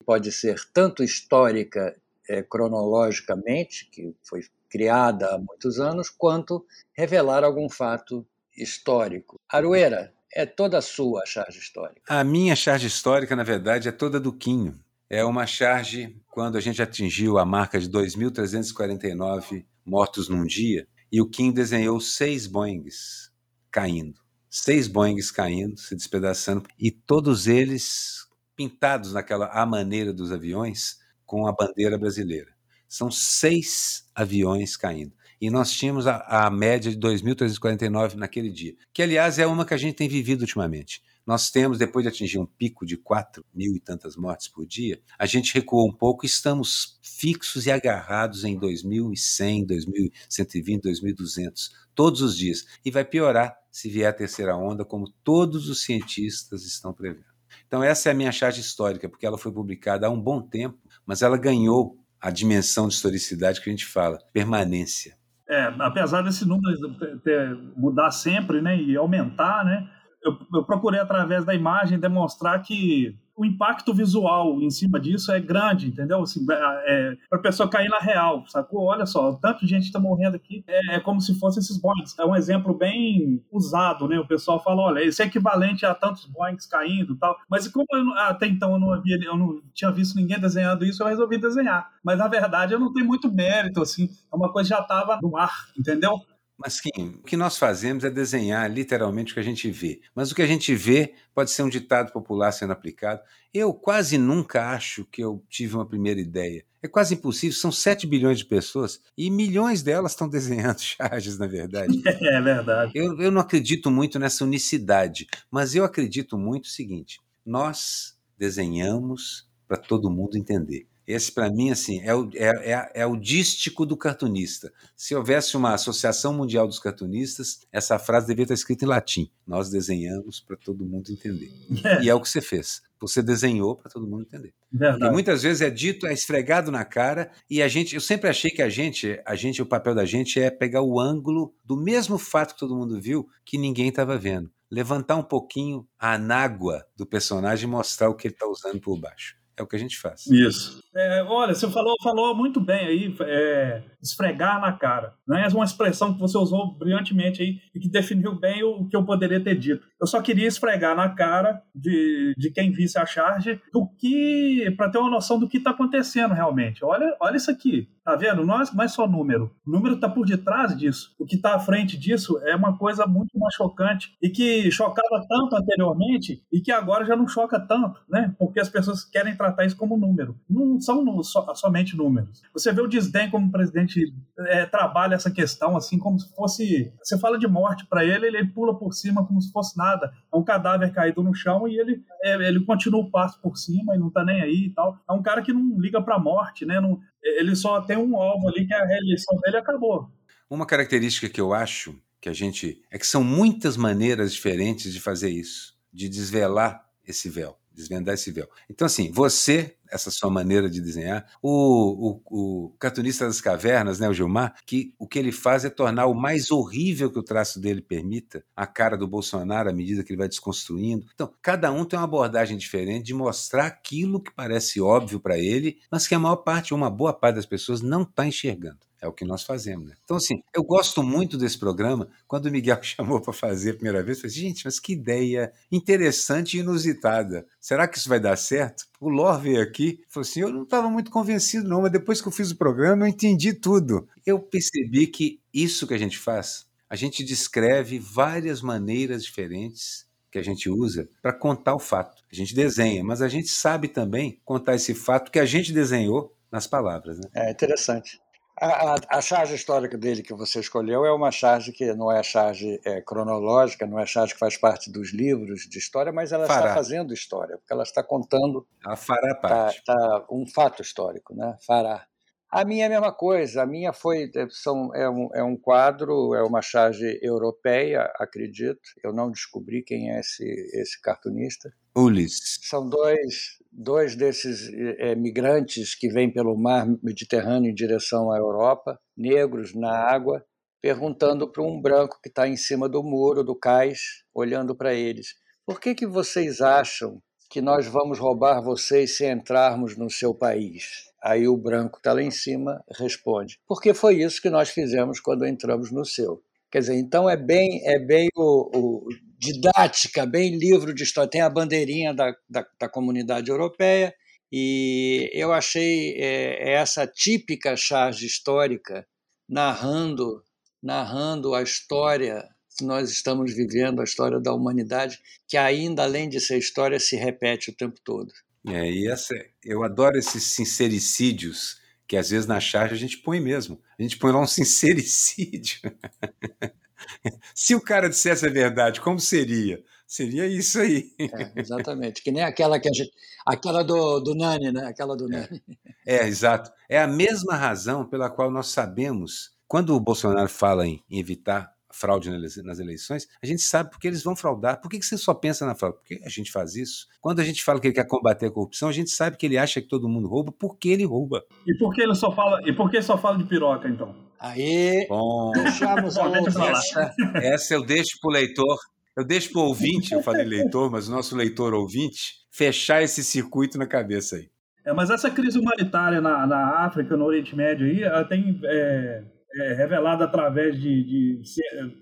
Pode ser tanto histórica é, cronologicamente, que foi criada há muitos anos, quanto revelar algum fato histórico. Arueira, é toda sua a charge histórica. A minha charge histórica, na verdade, é toda do Quinho. É uma charge quando a gente atingiu a marca de 2.349 mortos num dia, e o Kim desenhou seis Boeings caindo. Seis Boeings caindo, se despedaçando, e todos eles pintados naquela a maneira dos aviões com a bandeira brasileira. São seis aviões caindo. E nós tínhamos a, a média de 2.349 naquele dia, que aliás é uma que a gente tem vivido ultimamente. Nós temos, depois de atingir um pico de 4 mil e tantas mortes por dia, a gente recuou um pouco e estamos fixos e agarrados em 2100, 2120, 2200, todos os dias. E vai piorar se vier a terceira onda, como todos os cientistas estão prevendo. Então, essa é a minha charge histórica, porque ela foi publicada há um bom tempo, mas ela ganhou a dimensão de historicidade que a gente fala, permanência. É, apesar desse número ter, mudar sempre né, e aumentar, né, eu, eu procurei, através da imagem, demonstrar que o impacto visual em cima disso é grande, entendeu? Assim, é, é, para a pessoa cair na real, sacou? Olha só, tanto gente está morrendo aqui, é, é, como se fossem esses Boeings. É um exemplo bem usado, né? O pessoal fala, olha, isso é equivalente a tantos Boeings caindo tal. Mas como eu, até então eu não, havia, eu não tinha visto ninguém desenhando isso, eu resolvi desenhar. Mas na verdade eu não tenho muito mérito, assim, é uma coisa que já estava no ar, entendeu? Mas, Kim, o que nós fazemos é desenhar literalmente o que a gente vê. Mas o que a gente vê pode ser um ditado popular sendo aplicado. Eu quase nunca acho que eu tive uma primeira ideia. É quase impossível, são 7 bilhões de pessoas e milhões delas estão desenhando charges, na verdade. É verdade. Eu, eu não acredito muito nessa unicidade, mas eu acredito muito o seguinte: nós desenhamos para todo mundo entender. Esse, para mim, assim, é o, é, é, é, o dístico do cartunista. Se houvesse uma Associação Mundial dos Cartunistas, essa frase deveria estar escrita em latim. Nós desenhamos para todo mundo entender. É. E é o que você fez. Você desenhou para todo mundo entender. Verdade. E muitas vezes é dito, é esfregado na cara, e a gente, eu sempre achei que a gente, a gente, o papel da gente é pegar o ângulo do mesmo fato que todo mundo viu, que ninguém estava vendo. Levantar um pouquinho a anágua do personagem e mostrar o que ele está usando por baixo. É o que a gente faz. Isso. É, olha, você falou, falou muito bem aí, é, esfregar na cara. Né? É uma expressão que você usou brilhantemente aí e que definiu bem o, o que eu poderia ter dito. Eu só queria esfregar na cara de, de quem visse a charge do que, para ter uma noção do que está acontecendo realmente. Olha, olha isso aqui. Tá vendo? Não é, não é só número. O número está por detrás disso. O que está à frente disso é uma coisa muito mais chocante e que chocava tanto anteriormente e que agora já não choca tanto, né? Porque as pessoas querem tratar isso como número. Não são so, somente números. Você vê o desdém como o presidente é, trabalha essa questão assim como se fosse. Você fala de morte para ele, ele pula por cima como se fosse nada. É um cadáver caído no chão e ele, é, ele continua o passo por cima e não tá nem aí e tal. É um cara que não liga para a morte, né? Não, ele só tem um alvo ali que é a reeleição dele acabou. Uma característica que eu acho que a gente é que são muitas maneiras diferentes de fazer isso, de desvelar esse véu, desvendar esse véu. Então assim, você essa sua maneira de desenhar. O, o, o, cartunista das cavernas, né, o Gilmar, que o que ele faz é tornar o mais horrível que o traço dele permita a cara do Bolsonaro à medida que ele vai desconstruindo. Então, cada um tem uma abordagem diferente de mostrar aquilo que parece óbvio para ele, mas que a maior parte, uma boa parte das pessoas não está enxergando. É o que nós fazemos. Né? Então, assim, eu gosto muito desse programa. Quando o Miguel chamou para fazer a primeira vez, eu falei, gente, mas que ideia interessante e inusitada. Será que isso vai dar certo? O Lor veio aqui e falou assim: eu não estava muito convencido, não, mas depois que eu fiz o programa, eu entendi tudo. Eu percebi que isso que a gente faz, a gente descreve várias maneiras diferentes que a gente usa para contar o fato. A gente desenha, mas a gente sabe também contar esse fato que a gente desenhou nas palavras. Né? É interessante. A, a, a, charge histórica dele que você escolheu é uma charge que não é a charge é, cronológica, não é a charge que faz parte dos livros de história, mas ela fará. está fazendo história, porque ela está contando. Ela fará tá, parte. Tá, tá um fato histórico, né? Fará. A minha é a mesma coisa. A minha foi é, são, é, um, é um quadro, é uma charge europeia, acredito. Eu não descobri quem é esse, esse cartunista. Ulisses. São dois dois desses é, migrantes que vêm pelo mar Mediterrâneo em direção à Europa, negros na água, perguntando para um branco que está em cima do muro do cais, olhando para eles: por que, que vocês acham que nós vamos roubar vocês se entrarmos no seu país? Aí o branco está lá em cima responde: porque foi isso que nós fizemos quando entramos no seu. Quer dizer, então é bem, é bem o, o didática, bem livro de história. Tem a bandeirinha da, da, da comunidade europeia, e eu achei é, essa típica charge histórica narrando, narrando a história que nós estamos vivendo, a história da humanidade, que ainda, além de ser história, se repete o tempo todo. É, e essa, eu adoro esses sincericídios que às vezes na charge a gente põe mesmo. A gente põe lá um sincericídio. Se o cara dissesse a verdade, como seria? Seria isso aí. É, exatamente. Que nem aquela que a gente, aquela do, do Nani, né? Aquela do é. Nani. É, exato. É a mesma razão pela qual nós sabemos, quando o Bolsonaro fala em evitar fraude nas eleições, a gente sabe porque eles vão fraudar. Por que você só pensa na fraude? Porque a gente faz isso. Quando a gente fala que ele quer combater a corrupção, a gente sabe que ele acha que todo mundo rouba porque ele rouba. E por que ele só fala, e por que só fala de piroca, então? Aí, Bom, deixamos a essa, essa eu deixo para o leitor, eu deixo para o ouvinte, eu falei leitor, mas o nosso leitor ouvinte, fechar esse circuito na cabeça aí. É, mas essa crise humanitária na, na África, no Oriente Médio aí, ela tem é, é, revelado através de, de,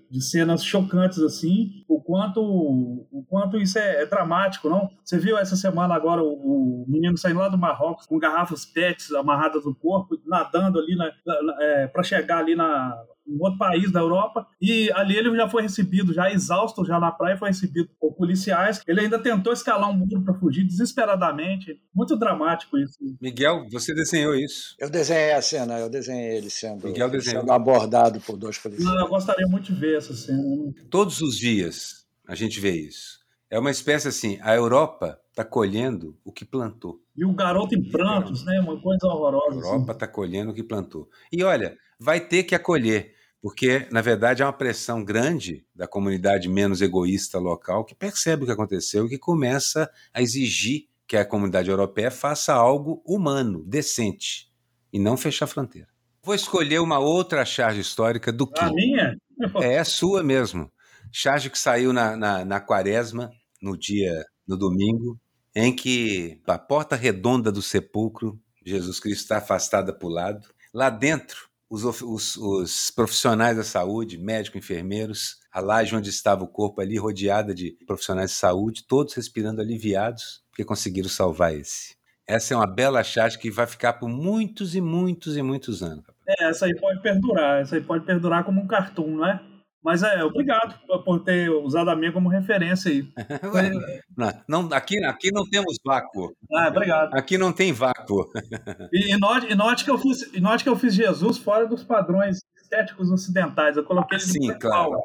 de, cenas chocantes assim, o quanto, o quanto isso é, é dramático, não? Você viu essa semana agora o, o, menino saindo lá do Marrocos com garrafas PETs amarradas no corpo, nadando ali na, na é, para chegar ali na um outro país da Europa, e ali ele já foi recebido, já exausto, já na praia, foi recebido por policiais. Ele ainda tentou escalar um muro para fugir desesperadamente. Muito dramático isso. Miguel, você desenhou isso? Eu desenhei a cena, eu desenhei ele sendo, Miguel desenhou. sendo abordado por dois policiais. Não, eu gostaria muito de ver essa cena. Todos os dias a gente vê isso. É uma espécie assim, a Europa está colhendo o que plantou. E o garoto em prantos, né? Uma coisa horrorosa. A Europa está assim. colhendo o que plantou. E olha, vai ter que acolher porque, na verdade, há uma pressão grande da comunidade menos egoísta local que percebe o que aconteceu e que começa a exigir que a comunidade europeia faça algo humano, decente, e não fechar a fronteira. Vou escolher uma outra charge histórica do que. A minha? É a sua mesmo. Charge que saiu na, na, na quaresma, no dia, no domingo, em que a porta redonda do sepulcro Jesus Cristo está afastada para o lado. Lá dentro, os, os, os, profissionais da saúde, médicos, enfermeiros, a laje onde estava o corpo ali, rodeada de profissionais de saúde, todos respirando aliviados, porque conseguiram salvar esse. Essa é uma bela charge que vai ficar por muitos e muitos e muitos anos. É, essa aí pode perdurar, essa aí pode perdurar como um cartoon, não é? Mas é, obrigado por ter usado a minha como referência aí. não, aqui, aqui não temos vácuo. Ah, obrigado. Aqui não tem vácuo. E, e, note, e, note que eu fiz, e note que eu fiz Jesus fora dos padrões estéticos ocidentais. Eu coloquei ele Sim, claro.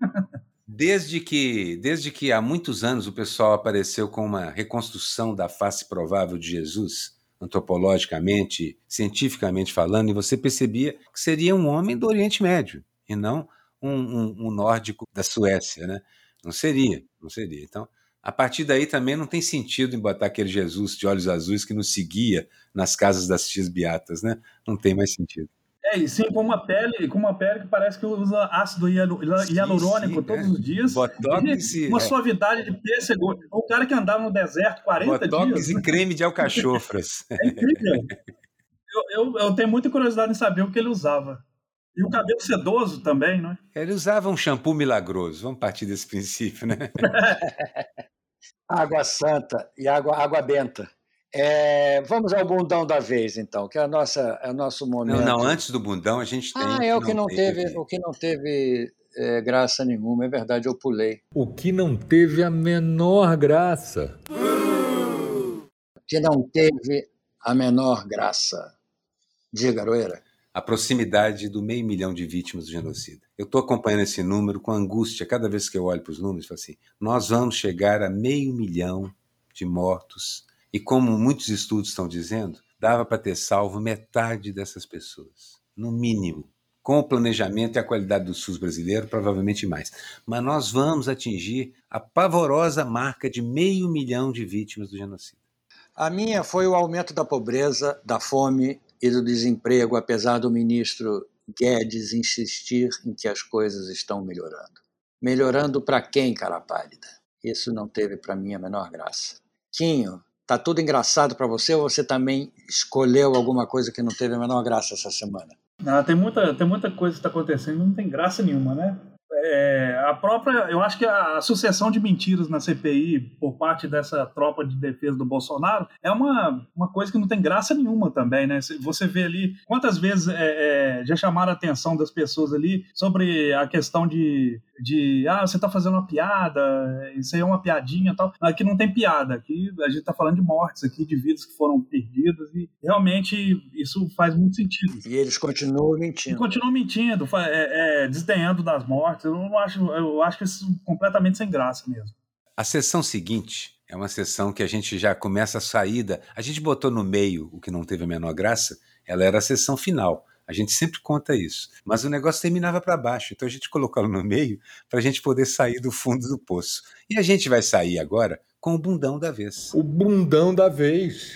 Desde que, desde que há muitos anos o pessoal apareceu com uma reconstrução da face provável de Jesus, antropologicamente, cientificamente falando, e você percebia que seria um homem do Oriente Médio, e não um, um, um nórdico da Suécia, né? Não seria, não seria. Então, a partir daí também não tem sentido em botar aquele Jesus de olhos azuis que nos seguia nas casas das tias beatas, né? Não tem mais sentido. É, e sim com uma pele, com uma pele que parece que usa ácido hialurônico todos é. os dias. Botox e uma é. suavidade de pêssego. O cara que andava no deserto 40 Botox dias. Botox e creme de alcachofras. É incrível. Eu, eu, eu, tenho muita curiosidade em saber o que ele usava. E o cabelo sedoso também, não é? Ele usava um shampoo milagroso, vamos partir desse princípio, né? água santa e água, água benta. É, vamos ao bundão da vez, então, que é, a nossa, é o nosso momento. Não, não, antes do bundão a gente tem. Ah, é o que não, teve, teve, o que não teve é, graça nenhuma, é verdade, eu pulei. O que não teve a menor graça. O que não teve a menor graça. Diga, Aroeira a proximidade do meio milhão de vítimas do genocídio. Eu estou acompanhando esse número com angústia cada vez que eu olho para os números, falo assim, nós vamos chegar a meio milhão de mortos e como muitos estudos estão dizendo, dava para ter salvo metade dessas pessoas, no mínimo. Com o planejamento e a qualidade do SUS brasileiro, provavelmente mais. Mas nós vamos atingir a pavorosa marca de meio milhão de vítimas do genocídio. A minha foi o aumento da pobreza, da fome e do desemprego, apesar do ministro Guedes insistir em que as coisas estão melhorando. Melhorando para quem, cara pálida? Isso não teve para mim a menor graça. Quinho, tá tudo engraçado para você ou você também escolheu alguma coisa que não teve a menor graça essa semana? Ah, tem muita, tem muita coisa que está acontecendo, não tem graça nenhuma, né? É, a própria, eu acho que a sucessão de mentiras na CPI por parte dessa tropa de defesa do Bolsonaro é uma, uma coisa que não tem graça nenhuma também, né? Você vê ali quantas vezes é, é, já chamaram a atenção das pessoas ali sobre a questão de, de ah, você está fazendo uma piada, isso aí é uma piadinha e tal. Aqui não tem piada, aqui a gente está falando de mortes aqui, de vidas que foram perdidas e realmente isso faz muito sentido. E eles continuam mentindo. E continuam mentindo, é, é, desdenhando das mortes eu não acho, eu acho que isso é completamente sem graça mesmo. A sessão seguinte é uma sessão que a gente já começa a saída. A gente botou no meio o que não teve a menor graça, ela era a sessão final. A gente sempre conta isso. Mas o negócio terminava para baixo, então a gente colocou ela no meio para a gente poder sair do fundo do poço. E a gente vai sair agora com o bundão da vez. O bundão da vez.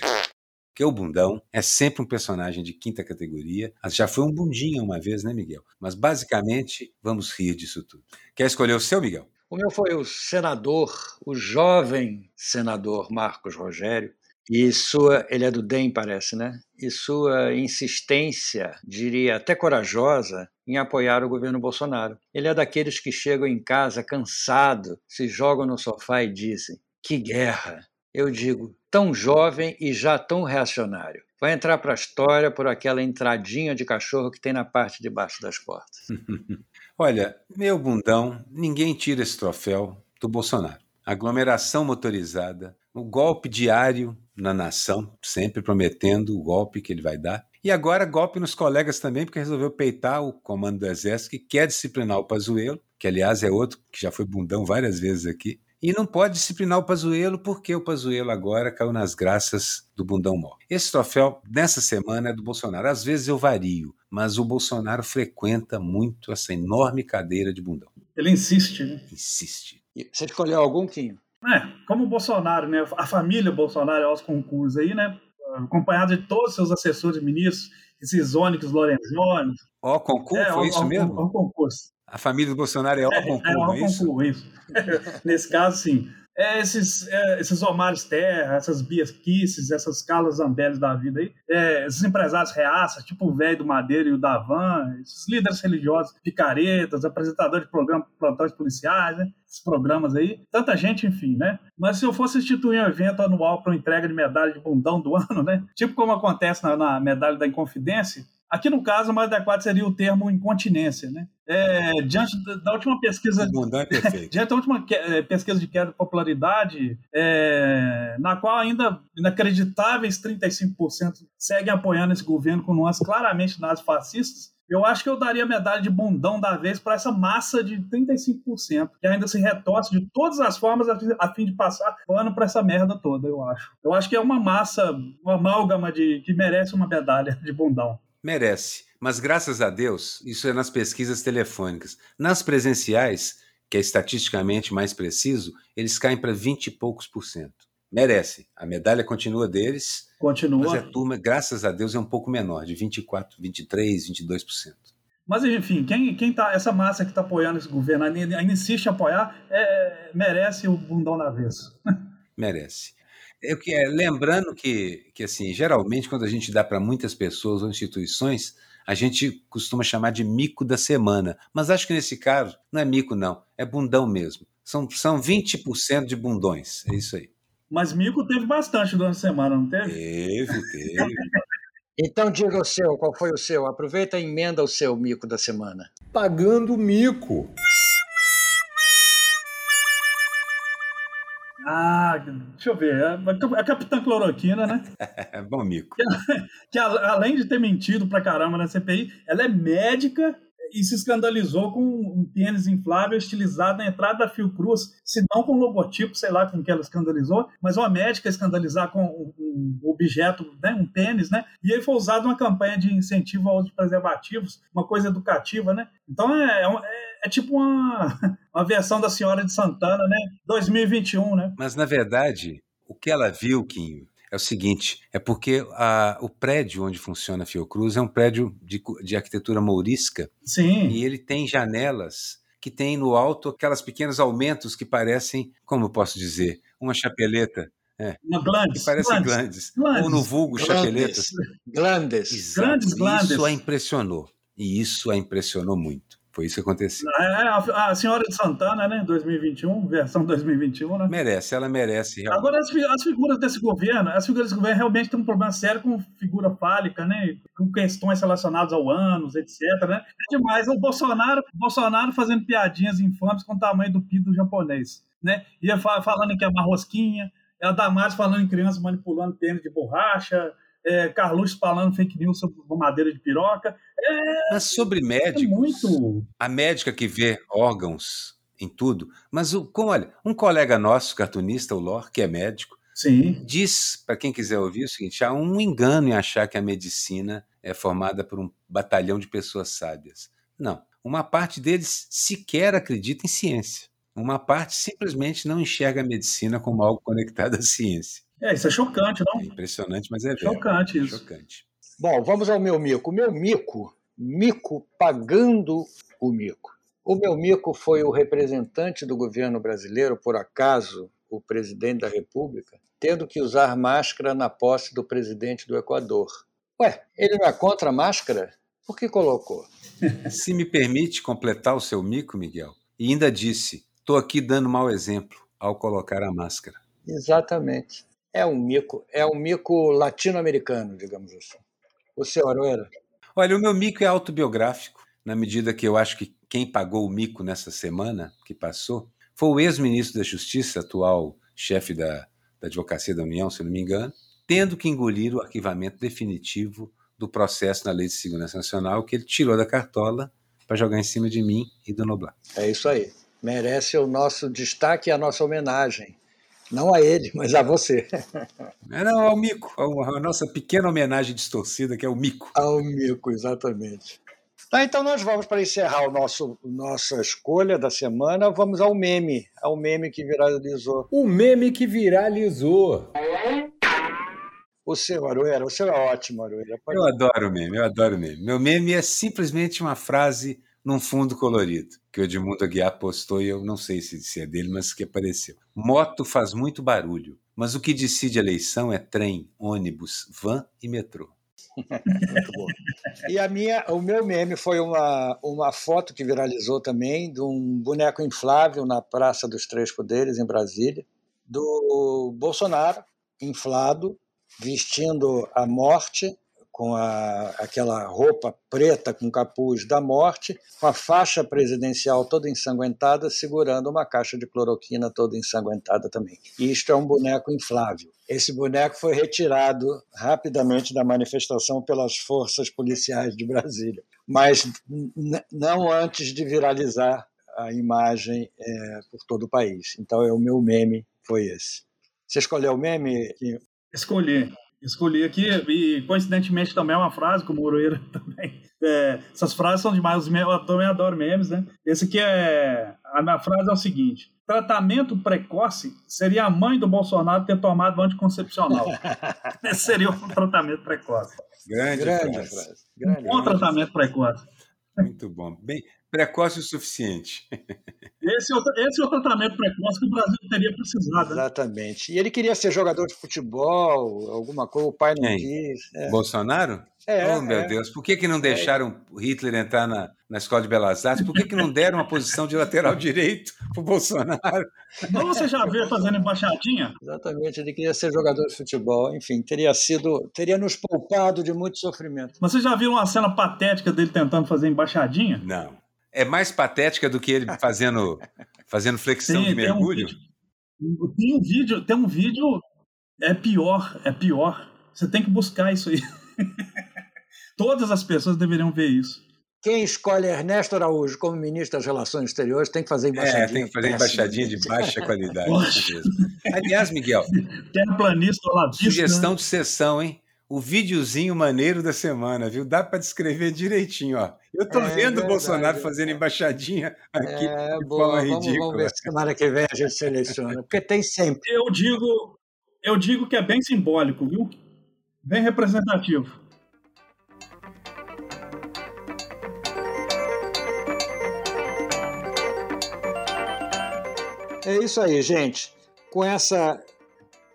Porque o bundão é sempre um personagem de quinta categoria. Já foi um bundinha uma vez, né, Miguel? Mas basicamente, vamos rir disso tudo. Quer escolher o seu, Miguel? O meu foi o senador, o jovem senador Marcos Rogério, e sua, ele é do DEM, parece, né? E sua insistência, diria até corajosa, em apoiar o governo Bolsonaro. Ele é daqueles que chegam em casa cansado, se jogam no sofá e dizem: que guerra! Eu digo, tão jovem e já tão reacionário. Vai entrar para a história por aquela entradinha de cachorro que tem na parte de baixo das portas. Olha, meu bundão, ninguém tira esse troféu do Bolsonaro. Aglomeração motorizada, o golpe diário na nação, sempre prometendo o golpe que ele vai dar. E agora golpe nos colegas também, porque resolveu peitar o comando do Exército, que quer disciplinar o Pazuello, que aliás é outro que já foi bundão várias vezes aqui, e não pode disciplinar o Pazuello porque o Pazuello agora caiu nas graças do bundão mó. Esse troféu, nessa semana, é do Bolsonaro. Às vezes eu vario, mas o Bolsonaro frequenta muito essa enorme cadeira de bundão. Ele insiste, né? Insiste. Você escolheu algum, Quinho? É, como o Bolsonaro, né? A família Bolsonaro aos concursos aí, né? Acompanhado de todos os seus assessores ministros, esses ônix Lorenzoni. Ó, concurso? É, foi ó, isso ó, mesmo? Ó, concurso. A família do Bolsonaro é o concurso, é, é, é isso? concurso, isso. Nesse caso, sim. É, esses, é, esses Omares Terra, essas Bias Kisses, essas Carlas Zambelli da vida aí, é, esses empresários reaças, tipo o velho do Madeira e o Davan, esses líderes religiosos, picaretas, apresentadores de programas, plantões policiais, né? esses programas aí, tanta gente, enfim, né? Mas se eu fosse instituir um evento anual para entrega de medalha de bundão do ano, né? Tipo como acontece na, na medalha da Inconfidência, Aqui, no caso, o mais adequado seria o termo incontinência. Né? É, diante da última pesquisa. Diante da última é, pesquisa de queda de popularidade, é, na qual ainda inacreditáveis 35% seguem apoiando esse governo com nuances claramente nazifascistas, eu acho que eu daria a medalha de bundão da vez para essa massa de 35%, que ainda se retorce de todas as formas a fim de passar pano para essa merda toda, eu acho. Eu acho que é uma massa, uma amálgama de, que merece uma medalha de bundão. Merece. Mas graças a Deus, isso é nas pesquisas telefônicas. Nas presenciais, que é estatisticamente mais preciso, eles caem para 20 e poucos por cento. Merece. A medalha continua deles. Continua. Mas a turma, graças a Deus, é um pouco menor, de 24, 23, 22%. Mas, enfim, quem, quem tá, essa massa que está apoiando esse governo, ainda insiste em apoiar, é, merece o bundão na vez. merece. Eu que é, lembrando que, que assim, geralmente quando a gente dá para muitas pessoas ou instituições, a gente costuma chamar de mico da semana. Mas acho que nesse caso não é mico não, é bundão mesmo. São, são 20% de bundões, é isso aí. Mas mico teve bastante durante a semana, não teve? Teve, teve. Então diga o seu, qual foi o seu? Aproveita e emenda o seu mico da semana. Pagando mico. Ah, deixa eu ver. É a Capitã Cloroquina, né? É bom mico. Que, que, além de ter mentido pra caramba na CPI, ela é médica e se escandalizou com um pênis inflável estilizado na entrada da Fiocruz, se não com logotipo, sei lá com que ela escandalizou, mas uma médica escandalizar com um objeto, né, um pênis, né? E ele foi usado uma campanha de incentivo ao uso de preservativos, uma coisa educativa, né? Então é, é, é tipo uma, uma versão da Senhora de Santana, né? 2021, né? Mas na verdade, o que ela viu, Kim, é o seguinte: é porque a, o prédio onde funciona a Fiocruz é um prédio de, de arquitetura mourisca. Sim. E ele tem janelas que tem no alto aquelas pequenos aumentos que parecem, como eu posso dizer, uma chapeleta. É, glandes, que parecem glandes, glandes. Ou no vulgo glandes, chapeletas. Glandes. Grandes glandes. Isso a impressionou. E isso a impressionou muito. Foi isso que aconteceu. É, a, a, Senhora de Santana, né? 2021, versão 2021, né? Merece, ela merece. Realmente. Agora, as, as, figuras desse governo, as figuras desse governo realmente têm um problema sério com figura fálica, né? Com questões relacionadas ao ânus, etc, né? É demais. O Bolsonaro, Bolsonaro fazendo piadinhas infames com o tamanho do pido japonês, né? Ia falando que é uma rosquinha, a Damares falando em criança manipulando pênis de borracha, é, Carlos falando fake news sobre madeira de piroca. É, mas sobre médicos, é muito... a médica que vê órgãos em tudo, mas o, como, olha, um colega nosso, cartunista, o Lor, que é médico, Sim. diz, para quem quiser ouvir, o seguinte: há um engano em achar que a medicina é formada por um batalhão de pessoas sábias. Não. Uma parte deles sequer acredita em ciência. Uma parte simplesmente não enxerga a medicina como algo conectado à ciência. É, isso é chocante, não? É impressionante, mas é chocante isso. Chocante. Bom, vamos ao meu mico. O meu mico, mico pagando o mico. O meu mico foi o representante do governo brasileiro, por acaso, o presidente da República, tendo que usar máscara na posse do presidente do Equador. Ué, ele não é contra a máscara? Por que colocou? Se me permite completar o seu mico, Miguel, e ainda disse: estou aqui dando mau exemplo ao colocar a máscara. Exatamente. É um mico, é um mico latino-americano, digamos assim. O seu Aroeira? Olha, o meu mico é autobiográfico, na medida que eu acho que quem pagou o mico nessa semana que passou foi o ex-ministro da Justiça, atual chefe da, da Advocacia da União, se não me engano, tendo que engolir o arquivamento definitivo do processo na Lei de Segurança Nacional que ele tirou da cartola para jogar em cima de mim e do Noblar. É isso aí. Merece o nosso destaque e a nossa homenagem. Não a ele, mas a você. É, não, ao Mico. A nossa pequena homenagem distorcida, que é o Mico. Ao Mico, exatamente. Tá, então nós vamos, para encerrar o nosso, nossa escolha da semana, vamos ao meme, ao meme que viralizou. O meme que viralizou. O seu, Aroeira, o seu é ótimo, Aroeira. Pode... Eu adoro meme, eu adoro meme. Meu meme é simplesmente uma frase num fundo colorido, que o Edmundo Aguiar postou e eu não sei se, se é dele, mas que apareceu. Moto faz muito barulho, mas o que decide a eleição é trem, ônibus, van e metrô. Muito bom. E a minha, o meu meme foi uma, uma foto que viralizou também de um boneco inflável na Praça dos Três Poderes, em Brasília, do Bolsonaro, inflado, vestindo a morte com a, aquela roupa preta com capuz da morte, com a faixa presidencial toda ensanguentada, segurando uma caixa de cloroquina toda ensanguentada também. E isto é um boneco inflável. Esse boneco foi retirado rapidamente da manifestação pelas forças policiais de Brasília, mas não antes de viralizar a imagem é, por todo o país. Então, é o meu meme foi esse. Você escolheu o meme? Escolhi. Escolhi aqui, e coincidentemente também é uma frase, como o Moroeira também. É, essas frases são demais, eu também adoro memes, né? Esse aqui é. A minha frase é o seguinte: tratamento precoce seria a mãe do Bolsonaro ter tomado anticoncepcional. Esse seria um tratamento precoce. Grande, grande frase. frase. Grande, um bom grande. tratamento precoce. Muito bom. Bem, precoce o suficiente. Esse é, o, esse é o tratamento precoce que o Brasil teria precisado. Né? Exatamente. E ele queria ser jogador de futebol, alguma coisa, o pai não Quem? quis. É. Bolsonaro? É, oh, meu é. Deus, por que, que não deixaram é. Hitler entrar na, na Escola de Belas Artes? Por que, que não deram uma posição de lateral direito para o Bolsonaro? Não, você já viu fazendo embaixadinha? Exatamente, ele queria ser jogador de futebol, enfim, teria sido, teria nos poupado de muito sofrimento. Você já viu uma cena patética dele tentando fazer embaixadinha? Não é mais patética do que ele fazendo, fazendo flexão tem, de mergulho? Tem um, vídeo, tem um vídeo, tem um vídeo, é pior, é pior. Você tem que buscar isso aí. Todas as pessoas deveriam ver isso. Quem escolhe Ernesto Araújo como ministro das Relações Exteriores tem que fazer embaixadinha. É, tem que fazer embaixadinha de baixa qualidade. Aliás, Miguel. Terraplanista Sugestão né? de sessão, hein? O videozinho maneiro da semana, viu? Dá para descrever direitinho, ó. Eu tô é, vendo o Bolsonaro fazendo embaixadinha aqui é, de boa, forma vamos, ridícula. Vamos ver se semana que vem a gente seleciona, porque tem sempre. Eu digo, eu digo que é bem simbólico, viu? Bem representativo. É isso aí, gente. Com essa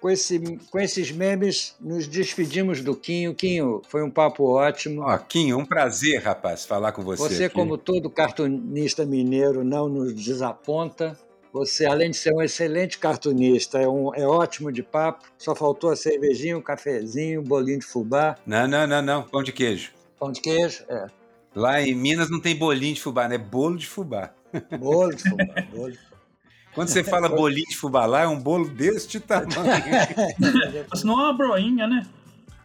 com, esse, com esses memes, nos despedimos do Quinho. Quinho, foi um papo ótimo. Ó, Quinho, um prazer, rapaz, falar com você. Você, aqui. como todo cartunista mineiro, não nos desaponta. Você, além de ser um excelente cartunista, é, um, é ótimo de papo. Só faltou a cervejinha, um cafezinho, um bolinho de fubá. Não, não, não, não. Pão de queijo. Pão de queijo, é. Lá em Minas não tem bolinho de fubá, né? Bolo de fubá. Bolo de fubá, bolo de fubá. Quando você fala bolinho de fubá é um bolo deste tamanho. Mas não é uma broinha, né?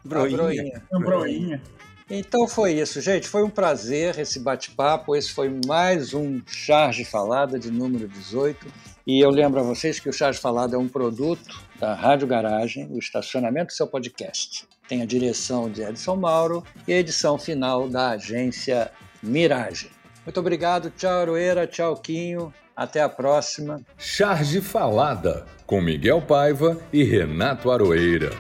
Broinha. broinha. É uma broinha. Então foi isso, gente. Foi um prazer esse bate-papo. Esse foi mais um Charge Falada de número 18. E eu lembro a vocês que o Charge Falada é um produto da Rádio Garagem, o estacionamento do seu podcast. Tem a direção de Edson Mauro e a edição final da agência Mirage. Muito obrigado. Tchau, Aroeira. Tchau, Quinho. Até a próxima. Charge Falada, com Miguel Paiva e Renato Aroeira.